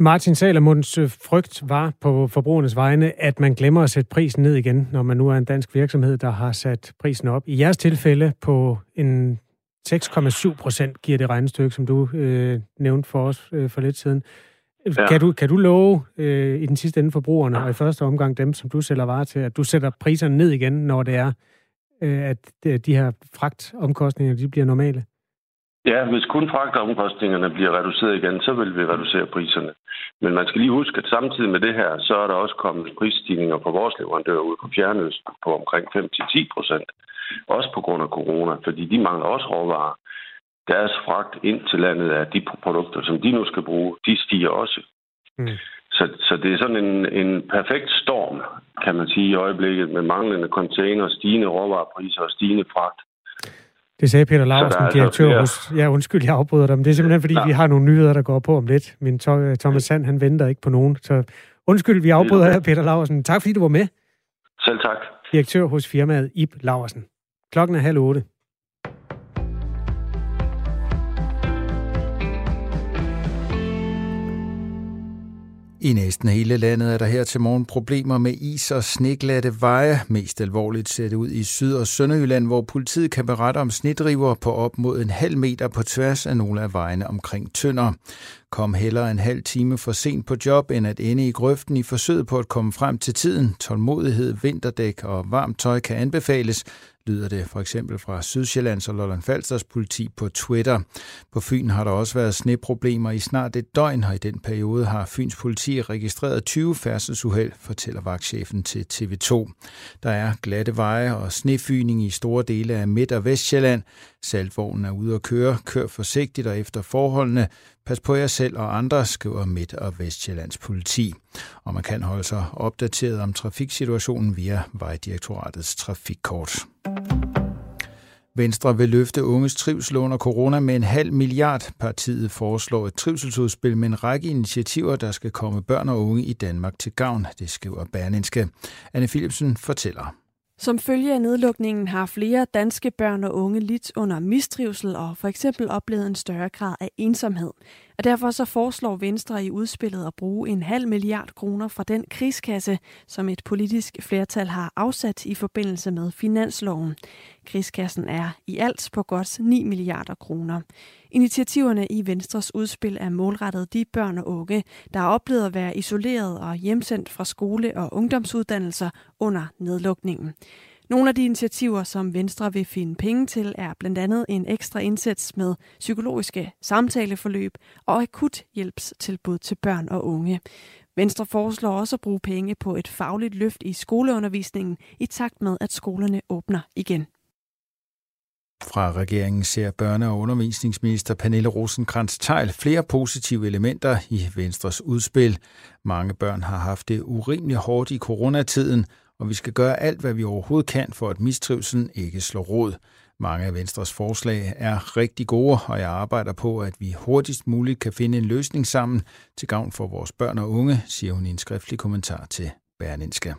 Martin Salermunds øh, frygt var på forbrugernes vegne, at man glemmer at sætte prisen ned igen, når man nu er en dansk virksomhed, der har sat prisen op. I jeres tilfælde på en 6,7 procent giver det regnestykke, som du øh, nævnte for os øh, for lidt siden. Ja. Kan, du, kan du love øh, i den sidste ende forbrugerne, og i første omgang dem, som du sælger varer til, at du sætter priserne ned igen, når det er, øh, at de her fragtomkostninger de bliver normale? Ja, hvis kun fragtomkostningerne bliver reduceret igen, så vil vi reducere priserne. Men man skal lige huske, at samtidig med det her, så er der også kommet prisstigninger på vores leverandører ud på Fjernøsten på omkring 5-10 procent. Også på grund af corona, fordi de mangler også råvarer. Deres fragt ind til landet af de produkter, som de nu skal bruge, de stiger også. Mm. Så, så det er sådan en, en perfekt storm, kan man sige, i øjeblikket med manglende container, stigende råvarepriser og stigende fragt. Det sagde Peter Larsen, altså direktør hos... Ja, undskyld, jeg afbryder dig, men det er simpelthen, fordi ja. vi har nogle nyheder, der går på om lidt. Min Thomas Sand, han venter ikke på nogen. Så undskyld, vi afbryder her, Peter Larsen. Tak, fordi du var med. Selv tak. direktør hos firmaet Ib Laversen. Klokken er halv otte. I næsten hele landet er der her til morgen problemer med is og sneglatte veje. Mest alvorligt ser det ud i Syd- og Sønderjylland, hvor politiet kan berette om snedriver på op mod en halv meter på tværs af nogle af vejene omkring Tønder. Kom heller en halv time for sent på job, end at ende i grøften i forsøget på at komme frem til tiden. Tålmodighed, vinterdæk og varmt tøj kan anbefales, lyder det for eksempel fra Sydsjællands og Lolland Falsters politi på Twitter. På Fyn har der også været sneproblemer i snart et døgn, og i den periode har Fyns politi registreret 20 færdselsuheld, fortæller vagtchefen til TV2. Der er glatte veje og snefyning i store dele af Midt- og Vestjylland. Saltvognen er ude at køre. Kør forsigtigt og efter forholdene. Pas på jer selv og andre, skriver Midt- og Vestjyllands politi. Og man kan holde sig opdateret om trafiksituationen via Vejdirektoratets trafikkort. Venstre vil løfte unges trivsel under corona med en halv milliard. Partiet foreslår et trivselsudspil med en række initiativer, der skal komme børn og unge i Danmark til gavn, det skriver Berlinske. Anne Philipsen fortæller. Som følge af nedlukningen har flere danske børn og unge lidt under mistrivsel og for eksempel oplevet en større grad af ensomhed. Og derfor så foreslår Venstre i udspillet at bruge en halv milliard kroner fra den krigskasse, som et politisk flertal har afsat i forbindelse med finansloven. Krigskassen er i alt på godt 9 milliarder kroner. Initiativerne i Venstres udspil er målrettet de børn og unge, der har oplevet at være isoleret og hjemsendt fra skole- og ungdomsuddannelser under nedlukningen. Nogle af de initiativer, som Venstre vil finde penge til, er blandt andet en ekstra indsats med psykologiske samtaleforløb og akut hjælpstilbud til børn og unge. Venstre foreslår også at bruge penge på et fagligt løft i skoleundervisningen i takt med, at skolerne åbner igen. Fra regeringen ser børne- og undervisningsminister Pernille rosenkrantz teil flere positive elementer i Venstres udspil. Mange børn har haft det urimelig hårdt i coronatiden, og vi skal gøre alt, hvad vi overhovedet kan, for at mistrivselen ikke slår rod. Mange af Venstres forslag er rigtig gode, og jeg arbejder på, at vi hurtigst muligt kan finde en løsning sammen til gavn for vores børn og unge, siger hun i en skriftlig kommentar til Berlinske.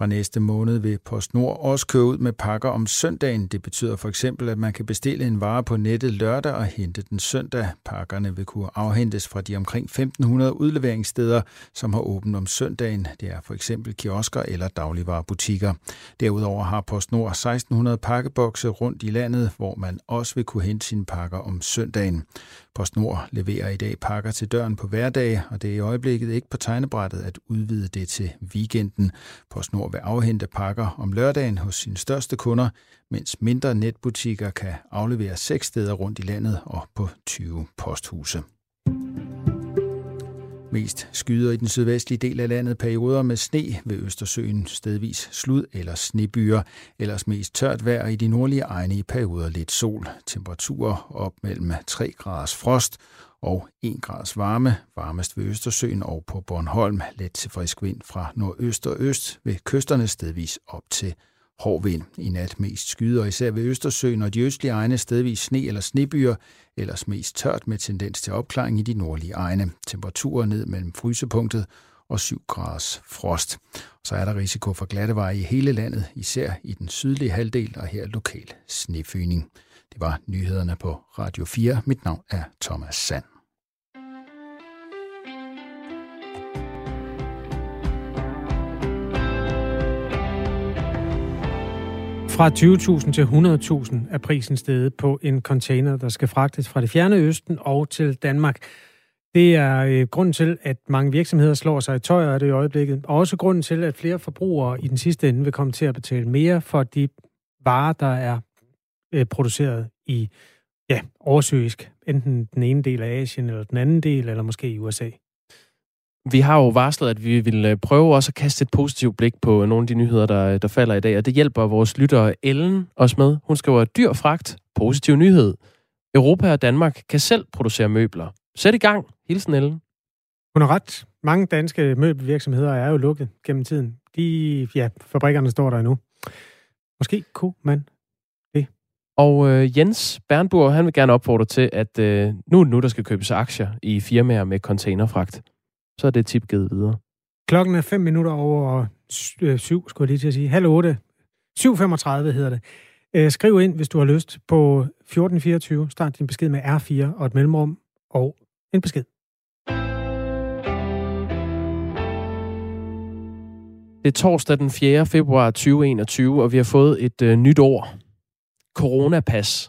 Fra næste måned vil PostNord også køre ud med pakker om søndagen. Det betyder for eksempel, at man kan bestille en vare på nettet lørdag og hente den søndag. Pakkerne vil kunne afhentes fra de omkring 1500 udleveringssteder, som har åbent om søndagen. Det er for eksempel kiosker eller dagligvarerbutikker. Derudover har PostNord 1600 pakkebokse rundt i landet, hvor man også vil kunne hente sine pakker om søndagen. PostNord leverer i dag pakker til døren på hverdage, og det er i øjeblikket ikke på tegnebrættet at udvide det til weekenden. PostNord vil afhente pakker om lørdagen hos sine største kunder, mens mindre netbutikker kan aflevere seks steder rundt i landet og på 20 posthuse. Mest skyder i den sydvestlige del af landet perioder med sne ved Østersøen, stedvis slud eller snebyer, ellers mest tørt vejr i de nordlige egne i perioder. Lidt sol. Temperaturer op mellem 3 graders frost og 1 graders varme, varmest ved Østersøen og på Bornholm, let til frisk vind fra nordøst og øst ved kysterne stedvis op til hård vind. I nat mest skyder, især ved Østersøen og de østlige egne stedvis sne eller snebyer, ellers mest tørt med tendens til opklaring i de nordlige egne. Temperaturer ned mellem frysepunktet og 7 graders frost. Så er der risiko for glatteveje i hele landet, især i den sydlige halvdel og her lokal snefyning. Det var nyhederne på Radio 4. Mit navn er Thomas Sand. Fra 20.000 til 100.000 er prisen steget på en container, der skal fragtes fra det fjerne østen og til Danmark. Det er øh, grunden til, at mange virksomheder slår sig i tøj af det i øjeblikket, og også grunden til, at flere forbrugere i den sidste ende vil komme til at betale mere for de varer, der er øh, produceret i ja, oversøisk, enten den ene del af Asien eller den anden del, eller måske i USA. Vi har jo varslet, at vi vil øh, prøve også at kaste et positivt blik på nogle af de nyheder, der, der falder i dag, og det hjælper vores lytter Ellen os med. Hun skriver, dyr fragt, positiv nyhed. Europa og Danmark kan selv producere møbler. Sæt i gang. Hilsen Ellen. Hun har ret. Mange danske møbelvirksomheder er jo lukket gennem tiden. De, ja, fabrikkerne står der endnu. Måske kunne man det. Og øh, Jens Bernburg, han vil gerne opfordre til, at øh, nu er det nu, der skal købes aktier i firmaer med containerfragt. Så er det tip givet videre. Klokken er 5 minutter over 7, skulle jeg lige til at sige. Halv 8. 7.35 hedder det. Øh, skriv ind, hvis du har lyst, på 1424. Start din besked med R4 og et mellemrum og en besked. Det er torsdag den 4. februar 2021, og vi har fået et øh, nyt ord. Coronapas.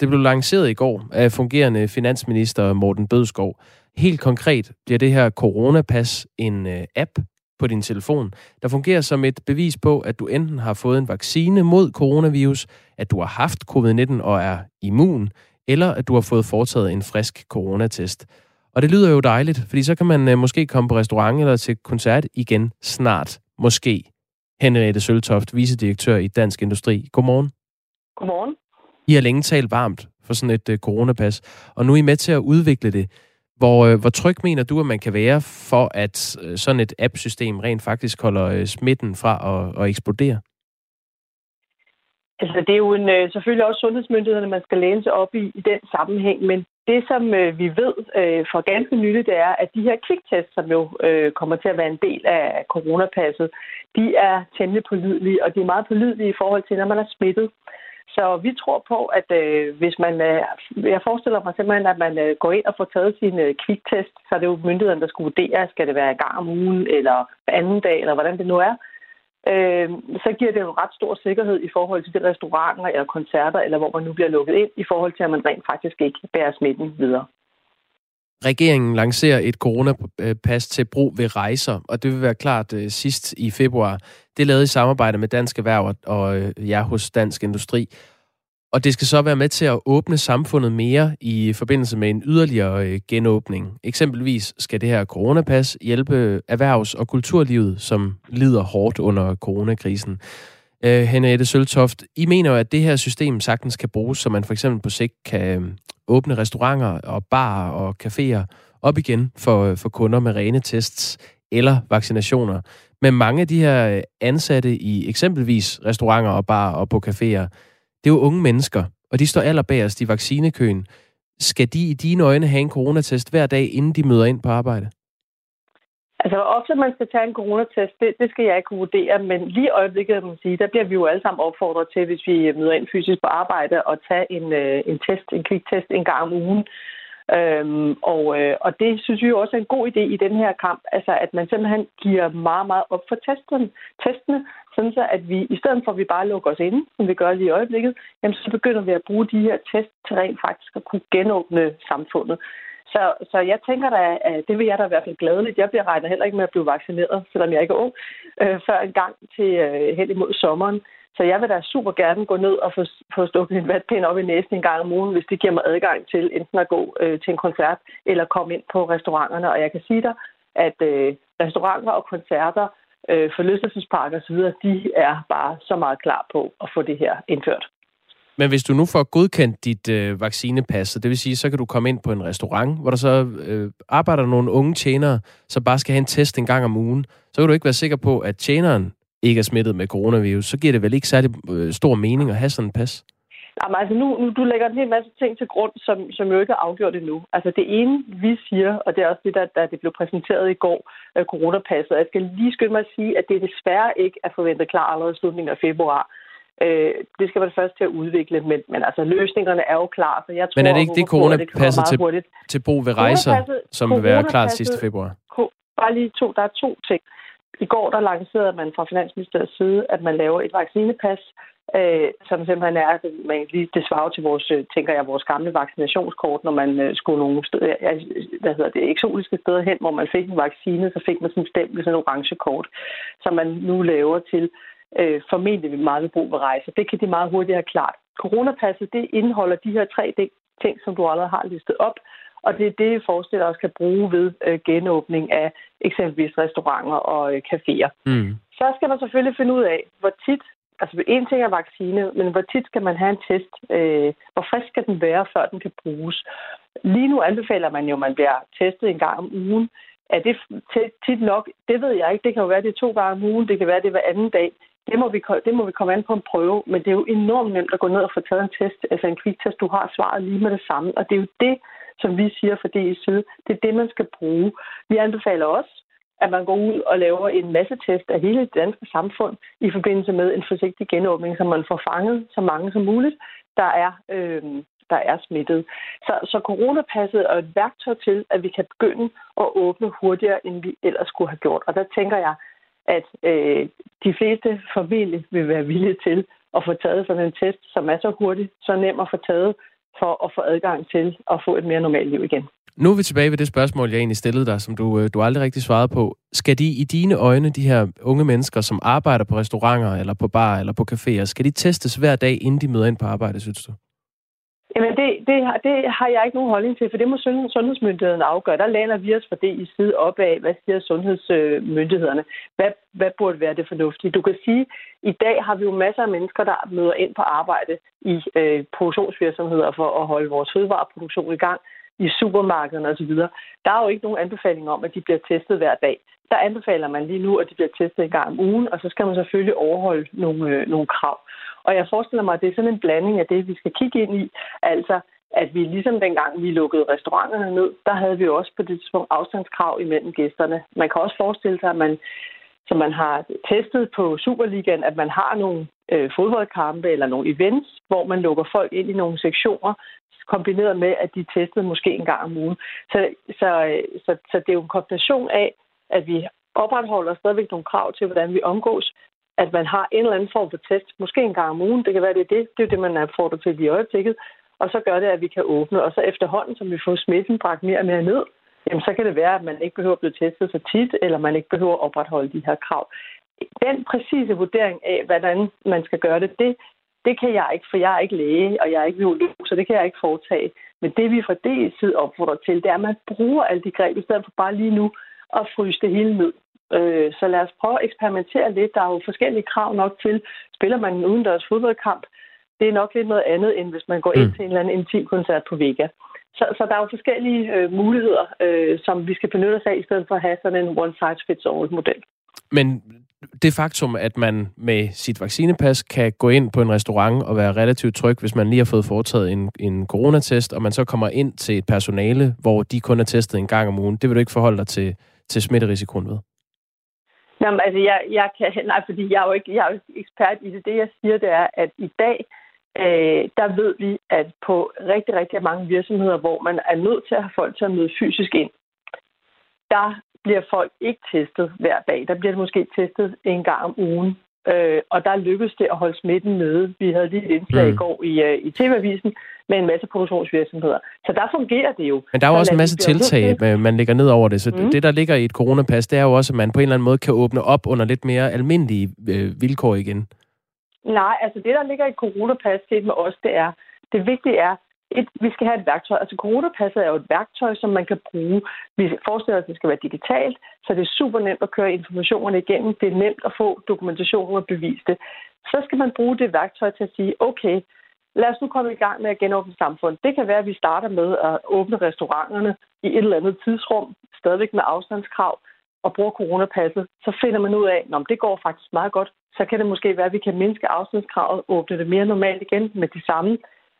Det blev lanceret i går af fungerende finansminister Morten Bødskov. Helt konkret bliver det her coronapas en øh, app på din telefon, der fungerer som et bevis på, at du enten har fået en vaccine mod coronavirus, at du har haft covid-19 og er immun, eller at du har fået foretaget en frisk coronatest. Og det lyder jo dejligt, fordi så kan man øh, måske komme på restaurant eller til koncert igen snart. Måske. Henriette Søltoft, vicedirektør i Dansk Industri. Godmorgen. Godmorgen. I har længe talt varmt for sådan et uh, coronapas, og nu er I med til at udvikle det. Hvor, uh, hvor tryg mener du, at man kan være for, at øh, sådan et app-system rent faktisk holder øh, smitten fra at, at eksplodere? Altså, det er jo en, øh, selvfølgelig også sundhedsmyndighederne, man skal læne sig op i i den sammenhæng, men det, som øh, vi ved øh, for ganske nylig, det er, at de her kviktests, som jo øh, kommer til at være en del af coronapasset, de er temmelig pålidelige, og de er meget pålidelige i forhold til, når man er smittet. Så vi tror på, at øh, hvis man, øh, jeg forestiller mig simpelthen, at man øh, går ind og får taget sin øh, kviktest, så er det jo myndighederne, der skal vurdere, skal det være i gang om ugen, eller anden dag, eller hvordan det nu er øh, så giver det jo ret stor sikkerhed i forhold til de restauranter eller koncerter, eller hvor man nu bliver lukket ind, i forhold til, at man rent faktisk ikke bærer smitten videre. Regeringen lancerer et coronapas til brug ved rejser, og det vil være klart øh, sidst i februar. Det er lavet i samarbejde med Dansk Erhverv og øh, jer hos Dansk Industri. Og det skal så være med til at åbne samfundet mere i forbindelse med en yderligere øh, genåbning. Eksempelvis skal det her coronapas hjælpe erhvervs- og kulturlivet, som lider hårdt under coronakrisen. Øh, Henriette Søltoft, I mener jo, at det her system sagtens kan bruges, så man for eksempel på sigt kan åbne restauranter og barer og caféer op igen for, for kunder med rene tests eller vaccinationer. Men mange af de her ansatte i eksempelvis restauranter og barer og på caféer, det er jo unge mennesker, og de står allerbærest i vaccinekøen. Skal de i dine øjne have en coronatest hver dag, inden de møder ind på arbejde? Altså, ofte man skal tage en coronatest, det, det skal jeg ikke kunne vurdere, men lige i øjeblikket, man sige, der bliver vi jo alle sammen opfordret til, hvis vi møder ind fysisk på arbejde, at tage en, øh, en test, en kviktest en gang om ugen. Øhm, og, øh, og det synes vi jo også er en god idé i den her kamp, altså at man simpelthen giver meget, meget op for testen, testene, sådan så at vi, i stedet for at vi bare lukker os inde, som vi gør lige i øjeblikket, jamen så begynder vi at bruge de her test til rent faktisk at kunne genåbne samfundet. Så, så jeg tænker da, at det vil jeg da i hvert fald glædeligt. Jeg bliver regnet heller ikke med at blive vaccineret, selvom jeg ikke er ung, øh, før en gang til øh, hen imod sommeren. Så jeg vil da super gerne gå ned og få, få stukket en vatpind op i næsen en gang om ugen, hvis det giver mig adgang til enten at gå øh, til en koncert eller komme ind på restauranterne. Og jeg kan sige dig, at øh, restauranter og koncerter, øh, forlystelsesparker osv., de er bare så meget klar på at få det her indført. Men hvis du nu får godkendt dit øh, vaccinepas, det vil sige, så kan du komme ind på en restaurant, hvor der så øh, arbejder nogle unge tjenere, som bare skal have en test en gang om ugen, så kan du ikke være sikker på, at tjeneren ikke er smittet med coronavirus, så giver det vel ikke særlig øh, stor mening at have sådan en pas? Jamen, altså nu, nu, du lægger en hel masse ting til grund, som, som jo ikke er afgjort endnu. Altså det ene, vi siger, og det er også det, der, der det blev præsenteret i går, øh, coronapasset, jeg skal lige skynde mig at sige, at det desværre ikke er forventet klar allerede i slutningen af februar. Øh, det skal man først til at udvikle, men, men altså løsningerne er jo klar, så jeg tror... Men er det ikke det coronapasset til, til brug ved rejser, som vil være klar sidste februar? Bare lige to, der er to ting. I går der lancerede man fra Finansministeriets side, at man laver et vaccinepas, øh, som simpelthen er, man lige det svarer til vores, øh, tænker jeg, vores gamle vaccinationskort, når man øh, skulle nogle steder, hvad hedder det, eksotiske steder hen, hvor man fik en vaccine, så fik man sådan en stempel, sådan en orange kort, som man nu laver til øh, formentlig meget ved brug ved rejser. Det kan de meget hurtigt have klart. Coronapasset, det indeholder de her tre ting, som du allerede har listet op, og det er det, vi forestiller os kan bruge ved øh, genåbning af eksempelvis restauranter og øh, caféer. Mm. Så skal man selvfølgelig finde ud af, hvor tit, altså en ting er vaccine, men hvor tit skal man have en test? Øh, hvor frisk skal den være, før den kan bruges? Lige nu anbefaler man jo, at man bliver testet en gang om ugen. Er det tit nok? Det ved jeg ikke. Det kan jo være, det er to gange om ugen. Det kan være, det er hver anden dag. Det må, vi, det må vi komme an på en prøve, men det er jo enormt nemt at gå ned og få taget en test, altså en kviktest. Du har svaret lige med det samme, og det er jo det, som vi siger fra DI's side, det er det, man skal bruge. Vi anbefaler også, at man går ud og laver en masse test af hele det danske samfund i forbindelse med en forsigtig genåbning, så man får fanget så mange som muligt, der er, øh, der er smittet. Så, så coronapasset er et værktøj til, at vi kan begynde at åbne hurtigere, end vi ellers skulle have gjort. Og der tænker jeg, at øh, de fleste formentlig vil være villige til at få taget sådan en test, som er så hurtig, så nem at få taget, for at få adgang til at få et mere normalt liv igen. Nu er vi tilbage ved det spørgsmål, jeg egentlig stillede dig, som du, øh, du aldrig rigtig svarede på. Skal de i dine øjne, de her unge mennesker, som arbejder på restauranter, eller på bar, eller på caféer, skal de testes hver dag, inden de møder ind på arbejde, synes du? Jamen, det, det, det har jeg ikke nogen holdning til, for det må sundhedsmyndigheden afgøre. Der lander vi os for det i side op af, hvad siger sundhedsmyndighederne. Hvad, hvad burde være det fornuftige? Du kan sige, at i dag har vi jo masser af mennesker, der møder ind på arbejde i øh, produktionsvirksomheder for at holde vores fødevareproduktion i gang i supermarkederne osv. Der er jo ikke nogen anbefaling om, at de bliver testet hver dag. Der anbefaler man lige nu, at de bliver testet en gang om ugen, og så skal man selvfølgelig overholde nogle, øh, nogle krav. Og jeg forestiller mig, at det er sådan en blanding af det, vi skal kigge ind i. Altså, at vi ligesom dengang vi lukkede restauranterne ned, der havde vi også på det tidspunkt afstandskrav imellem gæsterne. Man kan også forestille sig, at man, som man har testet på Superligaen, at man har nogle øh, fodboldkampe eller nogle events, hvor man lukker folk ind i nogle sektioner, kombineret med, at de testede måske en gang om ugen. Så, så, øh, så, så det er jo en kombination af, at vi opretholder stadigvæk nogle krav til, hvordan vi omgås, at man har en eller anden form for test, måske en gang om ugen, det kan være, det er det, det er det, man opfordrer til i øjeblikket, og så gør det, at vi kan åbne, og så efterhånden, som vi får smitten bragt mere og mere ned, jamen så kan det være, at man ikke behøver at blive testet så tit, eller man ikke behøver at opretholde de her krav. Den præcise vurdering af, hvordan man skal gøre det, det, det kan jeg ikke, for jeg er ikke læge, og jeg er ikke biolog, så det kan jeg ikke foretage. Men det vi fra det side opfordrer til, det er, at man bruger alle de greb, i stedet for bare lige nu at fryse det hele ned. Øh, så lad os prøve at eksperimentere lidt. Der er jo forskellige krav nok til, spiller man en udendørs fodboldkamp, det er nok lidt noget andet, end hvis man går ind mm. til en eller anden intim koncert på Vega. Så, så der er jo forskellige øh, muligheder, øh, som vi skal benytte os af, i stedet for at have sådan en one-size-fits-all-model. Men det faktum, at man med sit vaccinepas kan gå ind på en restaurant og være relativt tryg, hvis man lige har fået foretaget en, en coronatest, og man så kommer ind til et personale, hvor de kun er testet en gang om ugen, det vil du ikke forholde dig til, til smitterisikoen ved? Jamen, altså, jeg, jeg kan, nej, fordi jeg er jo ikke, jeg er jo ikke ekspert i det. Det, jeg siger, det er, at i dag, øh, der ved vi, at på rigtig, rigtig mange virksomheder, hvor man er nødt til at have folk til at møde fysisk ind, der bliver folk ikke testet hver dag. Der bliver det måske testet en gang om ugen. Øh, og der lykkedes det at holde smitten nede. Vi havde lige et indslag mm. i går i, uh, i TV-avisen med en masse produktionsvirksomheder. Så der fungerer det jo. Men der er jo også en masse tiltag, man lægger ned over det. Så mm. det, der ligger i et coronapas, det er jo også, at man på en eller anden måde kan åbne op under lidt mere almindelige øh, vilkår igen. Nej, altså det, der ligger i coronapas, det med os, det er, det vigtige er, et, vi skal have et værktøj. Altså coronapasset er jo et værktøj, som man kan bruge. Vi forestiller os, at det skal være digitalt, så det er super nemt at køre informationerne igennem. Det er nemt at få dokumentation og bevise det. Så skal man bruge det værktøj til at sige, okay, lad os nu komme i gang med at genåbne samfundet. Det kan være, at vi starter med at åbne restauranterne i et eller andet tidsrum, stadigvæk med afstandskrav, og bruger coronapasset. Så finder man ud af, at det går faktisk meget godt. Så kan det måske være, at vi kan mindske afstandskravet, åbne det mere normalt igen med de samme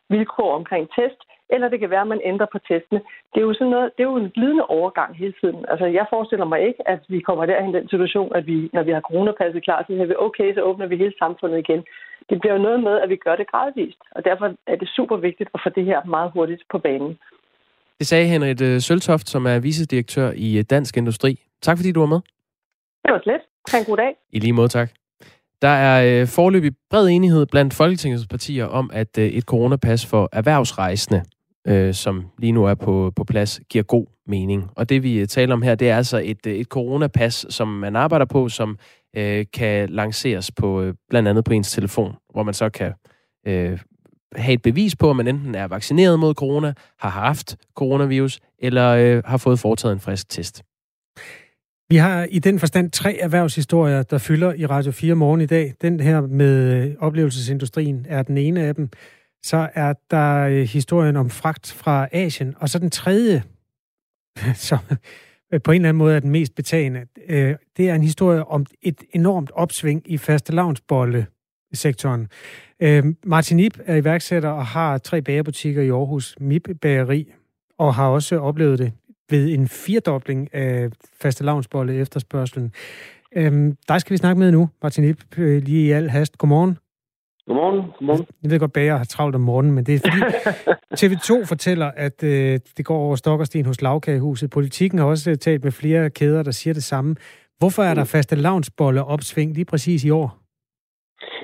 vilkår omkring test, eller det kan være, at man ændrer på testene. Det er jo sådan noget, det er jo en glidende overgang hele tiden. Altså, jeg forestiller mig ikke, at vi kommer derhen i den situation, at vi, når vi har coronapasset klar, så siger vi, okay, så åbner vi hele samfundet igen. Det bliver jo noget med, at vi gør det gradvist, og derfor er det super vigtigt at få det her meget hurtigt på banen. Det sagde Henrik øh, Søltoft, som er vicedirektør i øh, Dansk Industri. Tak fordi du var med. Det var slet. Ha' en god dag. I lige måde, tak. Der er øh, forløbig bred enighed blandt Folketingets partier om, at øh, et coronapas for erhvervsrejsende, øh, som lige nu er på, på plads, giver god mening. Og det vi øh, taler om her, det er altså et, øh, et coronapas, som man arbejder på, som øh, kan lanceres på øh, blandt andet på ens telefon, hvor man så kan øh, have et bevis på, at man enten er vaccineret mod corona, har haft coronavirus, eller øh, har fået foretaget en frisk test. Vi har i den forstand tre erhvervshistorier, der fylder i Radio 4 morgen i dag. Den her med øh, oplevelsesindustrien er den ene af dem. Så er der øh, historien om fragt fra Asien. Og så den tredje, som øh, på en eller anden måde er den mest betagende, øh, det er en historie om et enormt opsving i fastelavnsbolle-sektoren. Øh, Martin Ip er iværksætter og har tre bagerbutikker i Aarhus, MIP Bageri, og har også oplevet det ved en firedobling af fastelavnsbolle efterspørgselen. Øhm, dig skal vi snakke med nu, Martin Ip, lige i al hast. Godmorgen. Godmorgen. Godmorgen. Jeg ved godt, bager har travlt om morgenen, men det er fordi TV2 fortæller, at øh, det går over stok og sten hos lavkagehuset. Politikken har også øh, talt med flere kæder, der siger det samme. Hvorfor er der mm. faste lavnsbolle opsving lige præcis i år?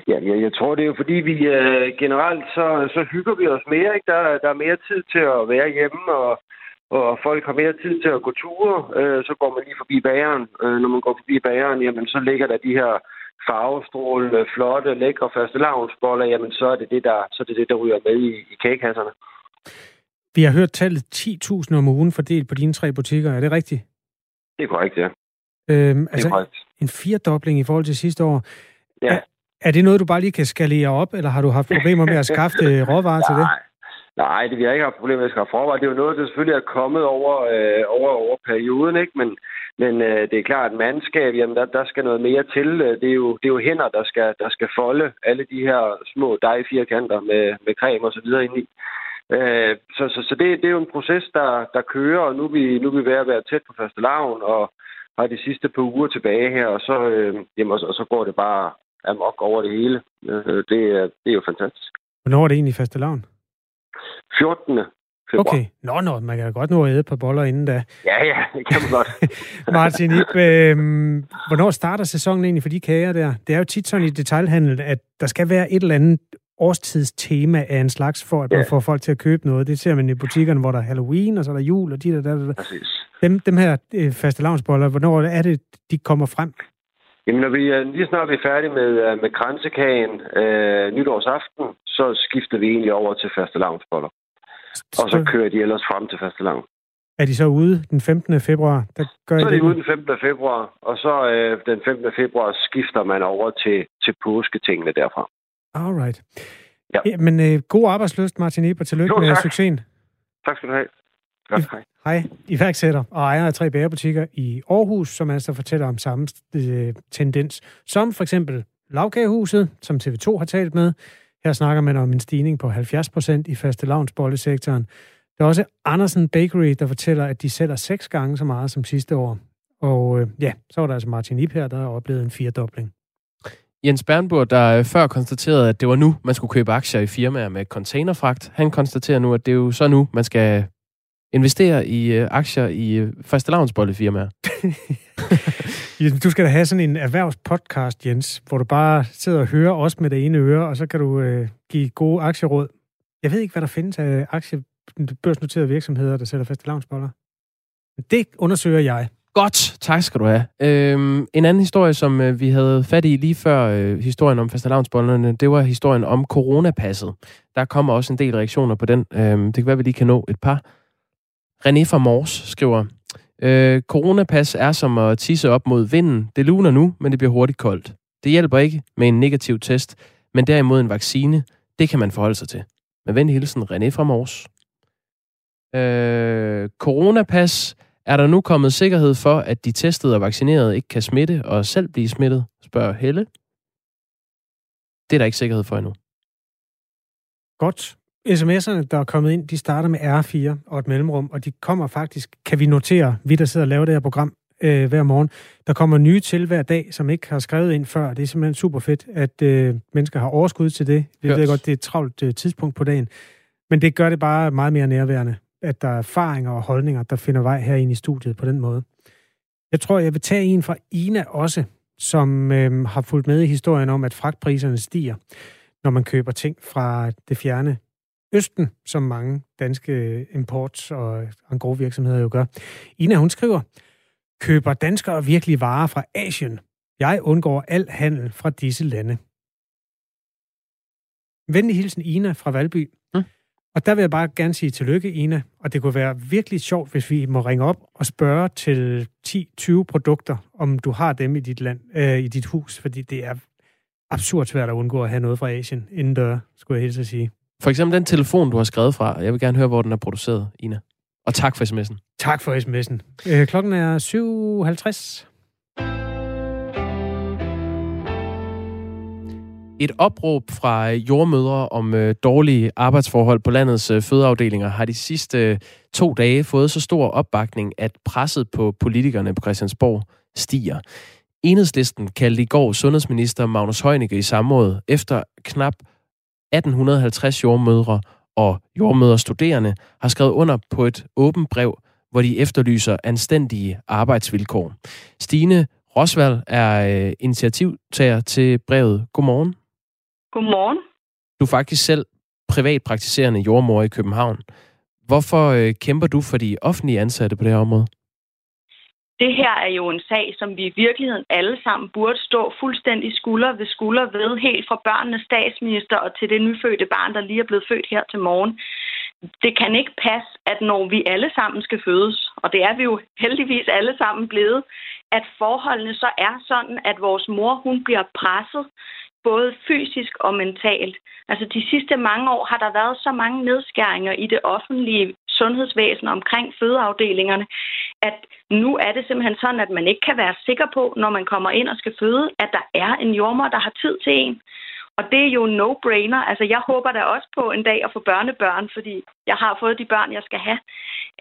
Ja, jeg, jeg tror, det er jo fordi, vi øh, generelt så, så hygger vi os mere. Ikke? Der, der er mere tid til at være hjemme, og, og folk har mere tid til at gå ture. Øh, så går man lige forbi bageren. Øh, når man går forbi bageren, jamen, så ligger der de her farvestrålende, flotte, lækre faste lavnsboller, jamen så er det det, der, så er det, det, der ryger med i, i kagekasserne. Vi har hørt tallet 10.000 om ugen fordelt på dine tre butikker. Er det rigtigt? Det er korrekt, ja. Øhm, altså, det er korrekt. En firedobling i forhold til sidste år. Ja. Er, er det noget, du bare lige kan skalere op, eller har du haft problemer med at skaffe råvarer til det? Nej, det vi har ikke haft problemer med at skaffe råvarer. Det er jo noget, der selvfølgelig er kommet over, øh, over, over perioden, ikke? Men, men øh, det er klart, at mandskab, jamen der, der skal noget mere til. Det er jo, det er jo hænder, der skal, der skal folde alle de her små dejfirkanter med, med creme og så videre ind i. Øh, så så, så det, det er jo en proces, der, der kører, og nu er, vi, nu er vi ved at være tæt på første lavn, og har de sidste par uger tilbage her, og så, øh, jamen, og, og så går det bare amok over det hele. Øh, det, er, det er jo fantastisk. Hvornår er det egentlig første lavn? 14. Februar. Okay. Nå, nå, man kan da godt nå at æde på boller inden da. Ja, ja, det kan man godt. Martin Ip, øh, hvornår starter sæsonen egentlig for de kager der? Det er jo tit sådan i detailhandel, at der skal være et eller andet årstidstema af en slags, for at ja. man får folk til at købe noget. Det ser man i butikkerne, hvor der er Halloween, og så er der jul, og de der, der, der. Præcis. Dem, dem her øh, faste lavnsboller, hvornår er det, de kommer frem? Jamen, når vi er lige snart er færdige med, øh, med kransekage øh, nytårsaften, så skifter vi egentlig over til faste lavnsboller. Og så kører de ellers frem til faste lavn. Er de så ude den 15. februar? Der gør så er de ude den 15. februar, og så øh, den 15. februar skifter man over til, til påsketingene derfra. Alright. Ja. ja men øh, god arbejdsløst, Martin Eber. Tillykke jo, med succesen. Tak skal du have. Godt, hej. Hej. Iværksætter og ejer af tre bærebutikker i Aarhus, som altså fortæller om samme øh, tendens som for eksempel Lavkagehuset, som TV2 har talt med. Her snakker man om en stigning på 70 procent i faste lavnsbollesektoren. Der er også Andersen Bakery, der fortæller, at de sælger seks gange så meget som sidste år. Og øh, ja, så var der altså Martin Ip her, der har oplevet en firedobling. Jens Bernburg, der øh, før konstaterede, at det var nu, man skulle købe aktier i firmaer med containerfragt, han konstaterer nu, at det er jo så nu, man skal investere i øh, aktier i øh, fastelavnsbollefirmaer. du skal da have sådan en erhvervspodcast, Jens, hvor du bare sidder og hører os med det ene øre, og så kan du øh, give gode aktieråd. Jeg ved ikke, hvad der findes af aktie, børsnoterede virksomheder, der sælger fastelavnsboller. Det undersøger jeg. Godt, tak skal du have. Øhm, en anden historie, som øh, vi havde fat i lige før øh, historien om fastelavnsbollerne, det var historien om coronapasset. Der kommer også en del reaktioner på den. Øhm, det kan være, at vi lige kan nå et par. René fra Mors skriver, øh, coronapas er som at tisse op mod vinden. Det luner nu, men det bliver hurtigt koldt. Det hjælper ikke med en negativ test, men derimod en vaccine. Det kan man forholde sig til. Med venlig hilsen, René fra Mors. Øh, coronapas. Er der nu kommet sikkerhed for, at de testede og vaccinerede ikke kan smitte og selv blive smittet? Spørger Helle. Det er der ikke sikkerhed for endnu. Godt. SMS'erne, der er kommet ind, de starter med R4 og et mellemrum, og de kommer faktisk, kan vi notere, vi der sidder og laver det her program øh, hver morgen, der kommer nye til hver dag, som ikke har skrevet ind før. Det er simpelthen super fedt, at øh, mennesker har overskud til det. Vi yes. ved godt, det er et travlt øh, tidspunkt på dagen. Men det gør det bare meget mere nærværende, at der er erfaringer og holdninger, der finder vej her ind i studiet på den måde. Jeg tror, jeg vil tage en fra Ina også, som øh, har fulgt med i historien om, at fragtpriserne stiger, når man køber ting fra det fjerne Østen, som mange danske imports- og engros-virksomheder jo gør. Ina, hun skriver, køber danskere virkelig varer fra Asien? Jeg undgår al handel fra disse lande. Venlig hilsen Ina fra Valby. Mm. Og der vil jeg bare gerne sige tillykke, Ina. Og det kunne være virkelig sjovt, hvis vi må ringe op og spørge til 10-20 produkter, om du har dem i dit, land, øh, i dit hus. Fordi det er absurd svært at undgå at have noget fra Asien inden dør, skulle jeg helt sige. For eksempel den telefon, du har skrevet fra. Jeg vil gerne høre, hvor den er produceret, Ina. Og tak for sms'en. Tak for sms'en. Øh, klokken er 7.50. Et opråb fra jordmødre om øh, dårlige arbejdsforhold på landets øh, fødeafdelinger har de sidste øh, to dage fået så stor opbakning, at presset på politikerne på Christiansborg stiger. Enhedslisten kaldte i går sundhedsminister Magnus Heunicke i samråd efter knap 1850 jordmødre og jordmøderstuderende har skrevet under på et åbent brev, hvor de efterlyser anstændige arbejdsvilkår. Stine Rosvald er øh, initiativtager til brevet. Godmorgen. Godmorgen. Du er faktisk selv privatpraktiserende jordmor i København. Hvorfor øh, kæmper du for de offentlige ansatte på det her område? Det her er jo en sag, som vi i virkeligheden alle sammen burde stå fuldstændig skulder ved skulder ved, helt fra børnenes statsminister og til det nyfødte barn, der lige er blevet født her til morgen. Det kan ikke passe, at når vi alle sammen skal fødes, og det er vi jo heldigvis alle sammen blevet, at forholdene så er sådan, at vores mor hun bliver presset både fysisk og mentalt. Altså de sidste mange år har der været så mange nedskæringer i det offentlige sundhedsvæsen omkring fødeafdelingerne, at nu er det simpelthen sådan, at man ikke kan være sikker på, når man kommer ind og skal føde, at der er en jordmor, der har tid til en. Og det er jo no-brainer. Altså, jeg håber da også på en dag at få børnebørn, fordi jeg har fået de børn, jeg skal have.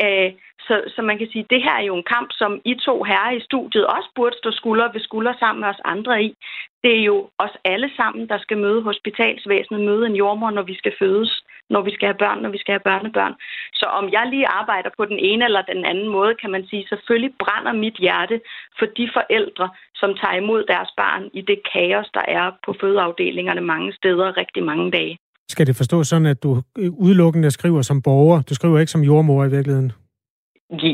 Øh, så, så man kan sige, at det her er jo en kamp, som I to herrer i studiet også burde stå skulder ved skulder sammen med os andre i. Det er jo os alle sammen, der skal møde hospitalsvæsenet, møde en jordmor, når vi skal fødes, når vi skal have børn, når vi skal have børnebørn. Så om jeg lige arbejder på den ene eller den anden måde, kan man sige, selvfølgelig brænder mit hjerte for de forældre, som tager imod deres barn i det kaos, der er på fødeafdelingerne mange steder rigtig mange dage. Skal det forstås sådan, at du udelukkende skriver som borger? Du skriver ikke som jordmor i virkeligheden?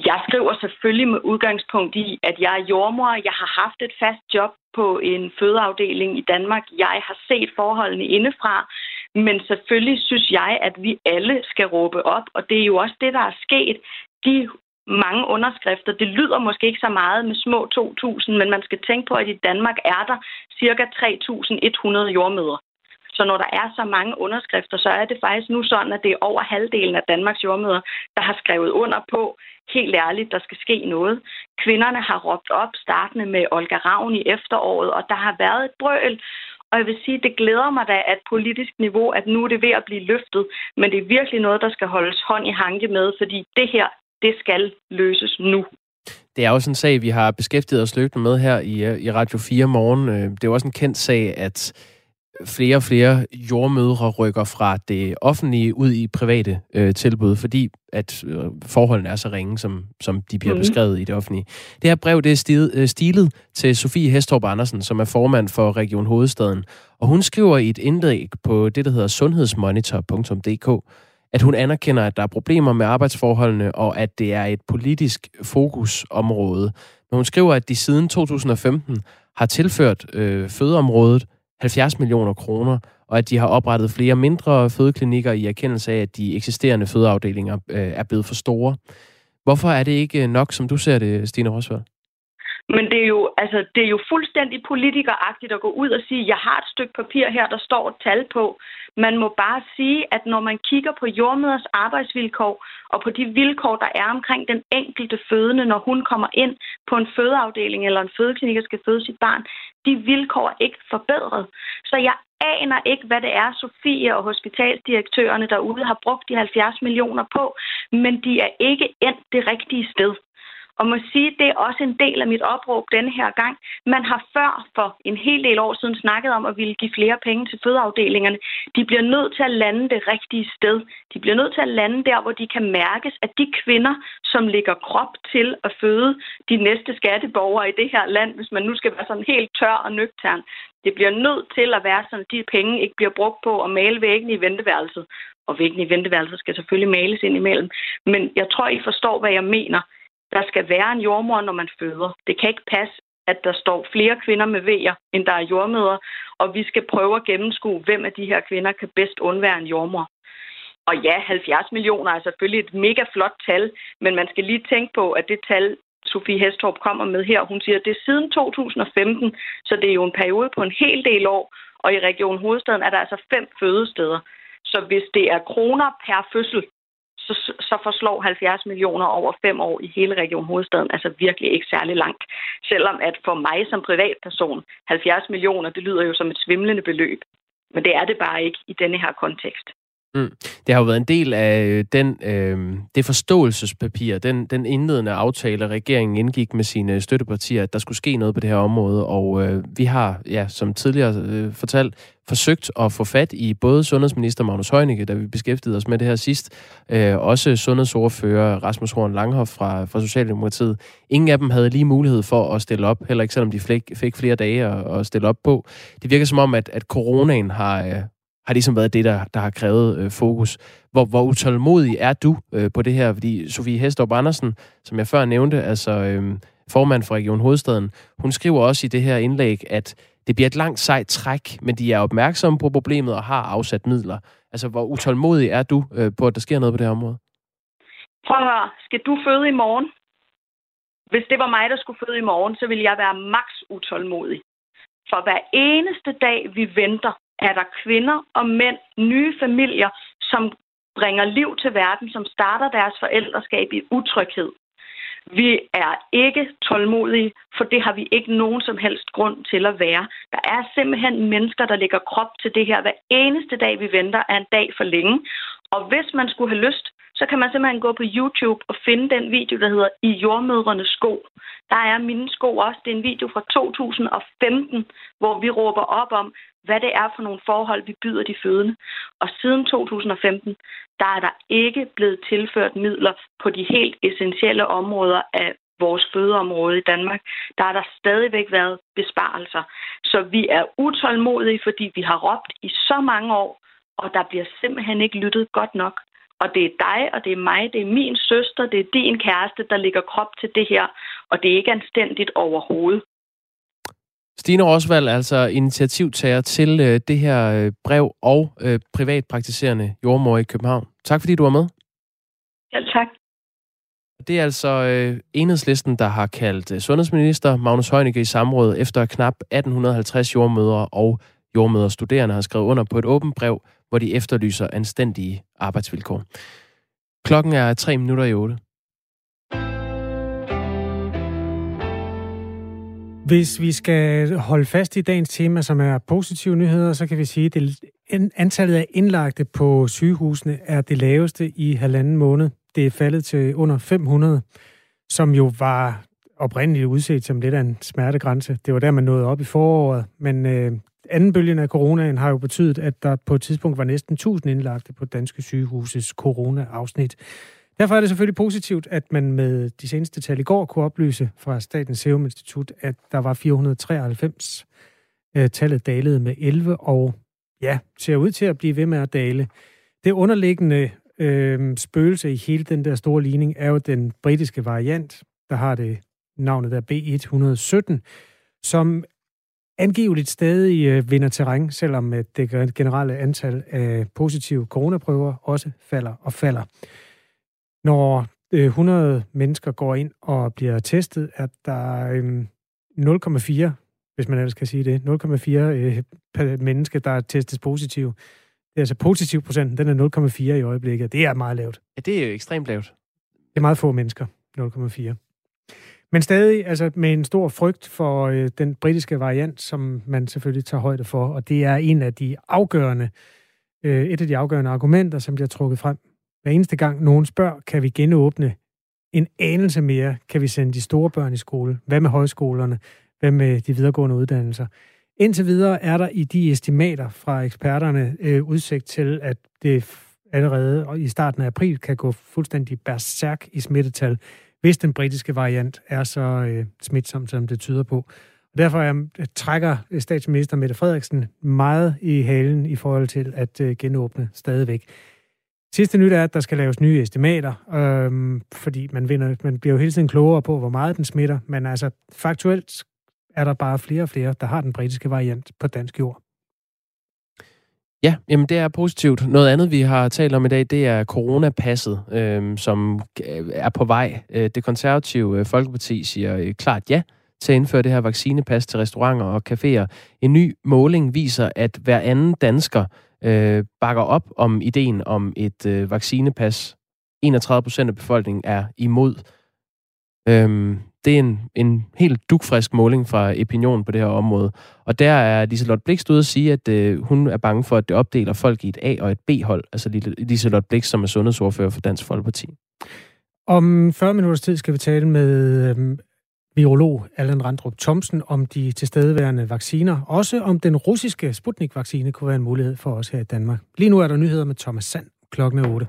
Jeg skriver selvfølgelig med udgangspunkt i, at jeg er jordmor. Jeg har haft et fast job på en fødeafdeling i Danmark. Jeg har set forholdene indefra. Men selvfølgelig synes jeg, at vi alle skal råbe op, og det er jo også det, der er sket. De mange underskrifter. Det lyder måske ikke så meget med små 2.000, men man skal tænke på, at i Danmark er der ca. 3.100 jordmøder. Så når der er så mange underskrifter, så er det faktisk nu sådan, at det er over halvdelen af Danmarks jordmøder, der har skrevet under på, helt ærligt, der skal ske noget. Kvinderne har råbt op, startende med Olga Ravn i efteråret, og der har været et brøl. Og jeg vil sige, det glæder mig da, at politisk niveau, at nu er det ved at blive løftet, men det er virkelig noget, der skal holdes hånd i hanke med, fordi det her, det skal løses nu. Det er også en sag, vi har beskæftiget os løbende med her i, øh, i Radio 4 morgen. Øh, det er også en kendt sag, at flere og flere jordmødre rykker fra det offentlige ud i private øh, tilbud, fordi at øh, forholdene er så ringe, som, som de bliver mm. beskrevet i det offentlige. Det her brev det er stilet, øh, stilet til Sofie Hestorp Andersen, som er formand for Region Hovedstaden, og hun skriver i et indlæg på det, der hedder sundhedsmonitor.dk, at hun anerkender, at der er problemer med arbejdsforholdene, og at det er et politisk fokusområde. Men hun skriver, at de siden 2015 har tilført øh, fødeområdet 70 millioner kroner, og at de har oprettet flere mindre fødeklinikker i erkendelse af, at de eksisterende fødeafdelinger øh, er blevet for store. Hvorfor er det ikke nok, som du ser det, Stine Rosvald? Men det er, jo, altså, det er jo fuldstændig politikeragtigt at gå ud og sige, jeg har et stykke papir her, der står et tal på. Man må bare sige, at når man kigger på jordmøders arbejdsvilkår og på de vilkår, der er omkring den enkelte fødende, når hun kommer ind på en fødeafdeling eller en fødeklinik og skal føde sit barn, de vilkår er ikke forbedret. Så jeg aner ikke, hvad det er, Sofie og hospitalsdirektørerne derude har brugt de 70 millioner på, men de er ikke endt det rigtige sted. Og må sige, det er også en del af mit opråb denne her gang. Man har før for en hel del år siden snakket om at ville give flere penge til fødeafdelingerne. De bliver nødt til at lande det rigtige sted. De bliver nødt til at lande der, hvor de kan mærkes, at de kvinder, som ligger krop til at føde de næste skatteborgere i det her land, hvis man nu skal være sådan helt tør og nøgtern, det bliver nødt til at være sådan, at de penge ikke bliver brugt på at male væggene i venteværelset. Og væggene i venteværelset skal selvfølgelig males ind imellem. Men jeg tror, I forstår, hvad jeg mener. Der skal være en jordmor, når man føder. Det kan ikke passe, at der står flere kvinder med vejer, end der er jordmøder, og vi skal prøve at gennemskue, hvem af de her kvinder kan bedst undvære en jordmor. Og ja, 70 millioner er selvfølgelig et mega flot tal, men man skal lige tænke på, at det tal, Sofie Hestorp kommer med her, hun siger, at det er siden 2015, så det er jo en periode på en hel del år, og i Region Hovedstaden er der altså fem fødesteder. Så hvis det er kroner per fødsel, så, så forslår 70 millioner over fem år i hele Region Hovedstaden altså virkelig ikke særlig langt. Selvom at for mig som privatperson, 70 millioner, det lyder jo som et svimlende beløb. Men det er det bare ikke i denne her kontekst. Mm. Det har jo været en del af øh, den, øh, det forståelsespapir, den, den indledende aftale, regeringen indgik med sine støttepartier, at der skulle ske noget på det her område. Og øh, vi har, ja, som tidligere øh, fortalt, forsøgt at få fat i både sundhedsminister Magnus Heunicke, da vi beskæftigede os med det her sidst, øh, også sundhedsordfører Rasmus Horn Langhoff fra, fra Socialdemokratiet. Ingen af dem havde lige mulighed for at stille op, heller ikke selvom de fik, fik flere dage at, at stille op på. Det virker som om, at, at coronaen har, øh, har ligesom været det, der, der har krævet øh, fokus. Hvor, hvor utålmodig er du øh, på det her? Fordi Sofie Hestrup Andersen, som jeg før nævnte, altså øh, formand for Region Hovedstaden, hun skriver også i det her indlæg, at det bliver et langt sejt træk, men de er opmærksomme på problemet og har afsat midler. Altså, hvor utålmodig er du øh, på, at der sker noget på det her område? Prøv at høre. Skal du føde i morgen? Hvis det var mig, der skulle føde i morgen, så ville jeg være maks utålmodig. For hver eneste dag, vi venter, er der kvinder og mænd, nye familier, som bringer liv til verden, som starter deres forældreskab i utryghed. Vi er ikke tålmodige, for det har vi ikke nogen som helst grund til at være. Der er simpelthen mennesker, der lægger krop til det her. Hver eneste dag, vi venter, er en dag for længe. Og hvis man skulle have lyst, så kan man simpelthen gå på YouTube og finde den video, der hedder I jordmødrenes sko. Der er mine sko også. Det er en video fra 2015, hvor vi råber op om, hvad det er for nogle forhold, vi byder de fødende. Og siden 2015, der er der ikke blevet tilført midler på de helt essentielle områder af vores fødeområde i Danmark, der har der stadigvæk været besparelser. Så vi er utålmodige, fordi vi har råbt i så mange år, og der bliver simpelthen ikke lyttet godt nok. Og det er dig, og det er mig, det er min søster, det er din kæreste, der ligger krop til det her. Og det er ikke anstændigt overhovedet. Stine Rosvald, altså initiativtager til øh, det her øh, brev og øh, privatpraktiserende jordmor i København. Tak fordi du var med. Ja, tak. Det er altså øh, enhedslisten, der har kaldt øh, sundhedsminister Magnus Heunicke i samråd efter knap 1850 jordmøder og jordmøderstuderende har skrevet under på et åbent brev, hvor de efterlyser anstændige arbejdsvilkår. Klokken er 3 minutter i 8. Hvis vi skal holde fast i dagens tema, som er positive nyheder, så kan vi sige, at antallet af indlagte på sygehusene er det laveste i halvanden måned. Det er faldet til under 500, som jo var oprindeligt udset som lidt af en smertegrænse. Det var der, man nåede op i foråret, men øh, anden bølgen af coronaen har jo betydet, at der på et tidspunkt var næsten 1000 indlagte på danske sygehuses corona-afsnit. Derfor er det selvfølgelig positivt, at man med de seneste tal i går kunne oplyse fra Statens Serum Institut, at der var 493. Øh, tallet dalede med 11, og ja, ser ud til at blive ved med at dale. Det underliggende øh, spøgelse i hele den der store ligning er jo den britiske variant, der har det navnet der B117, som angiveligt stadig øh, vinder terræn, selvom øh, det generelle antal af positive coronaprøver også falder og falder. Når 100 øh, mennesker går ind og bliver testet, er der 0,4, hvis man ellers kan sige det, 0,4 mennesker, der er testet positiv. Det er altså positiv procenten, den er 0,4 i øjeblikket. Det er meget lavt. Ja, det er jo ekstremt lavt. Det er meget få mennesker, 0,4. Men stadig altså med en stor frygt for øh, den britiske variant, som man selvfølgelig tager højde for, og det er en af de afgørende, øh, et af de afgørende argumenter, som bliver trukket frem. Hver eneste gang nogen spørger, kan vi genåbne en anelse mere? Kan vi sende de store børn i skole? Hvad med højskolerne? Hvad med de videregående uddannelser? Indtil videre er der i de estimater fra eksperterne øh, udsigt til, at det allerede i starten af april kan gå fuldstændig berserk i smittetal hvis den britiske variant er så øh, smitsom, som det tyder på. Og derfor jeg, øh, trækker øh, statsminister Mette Frederiksen meget i halen i forhold til at øh, genåbne stadigvæk. Sidste nyt er, at der skal laves nye estimater, øhm, fordi man, vinder, man bliver jo hele tiden klogere på, hvor meget den smitter, men altså faktuelt er der bare flere og flere, der har den britiske variant på dansk jord. Ja, jamen det er positivt. Noget andet, vi har talt om i dag, det er coronapasset, øhm, øh, som er på vej. Øh, det konservative øh, Folkeparti siger øh, klart ja til at indføre det her vaccinepas til restauranter og caféer. En ny måling viser, at hver anden dansker øh, bakker op om ideen om et øh, vaccinepas. 31 procent af befolkningen er imod. Øhm, det er en, en helt dukfrisk måling fra Opinion på det her område. Og der er Liselotte Blikst ude at sige, at øh, hun er bange for, at det opdeler folk i et A- og et B-hold. Altså Liselotte Blikst, som er sundhedsordfører for Dansk Folkeparti. Om 40 minutters tid skal vi tale med øhm, virolog Allan Randrup Thomsen om de tilstedeværende vacciner. Også om den russiske Sputnik-vaccine kunne være en mulighed for os her i Danmark. Lige nu er der nyheder med Thomas Sand klokken 8.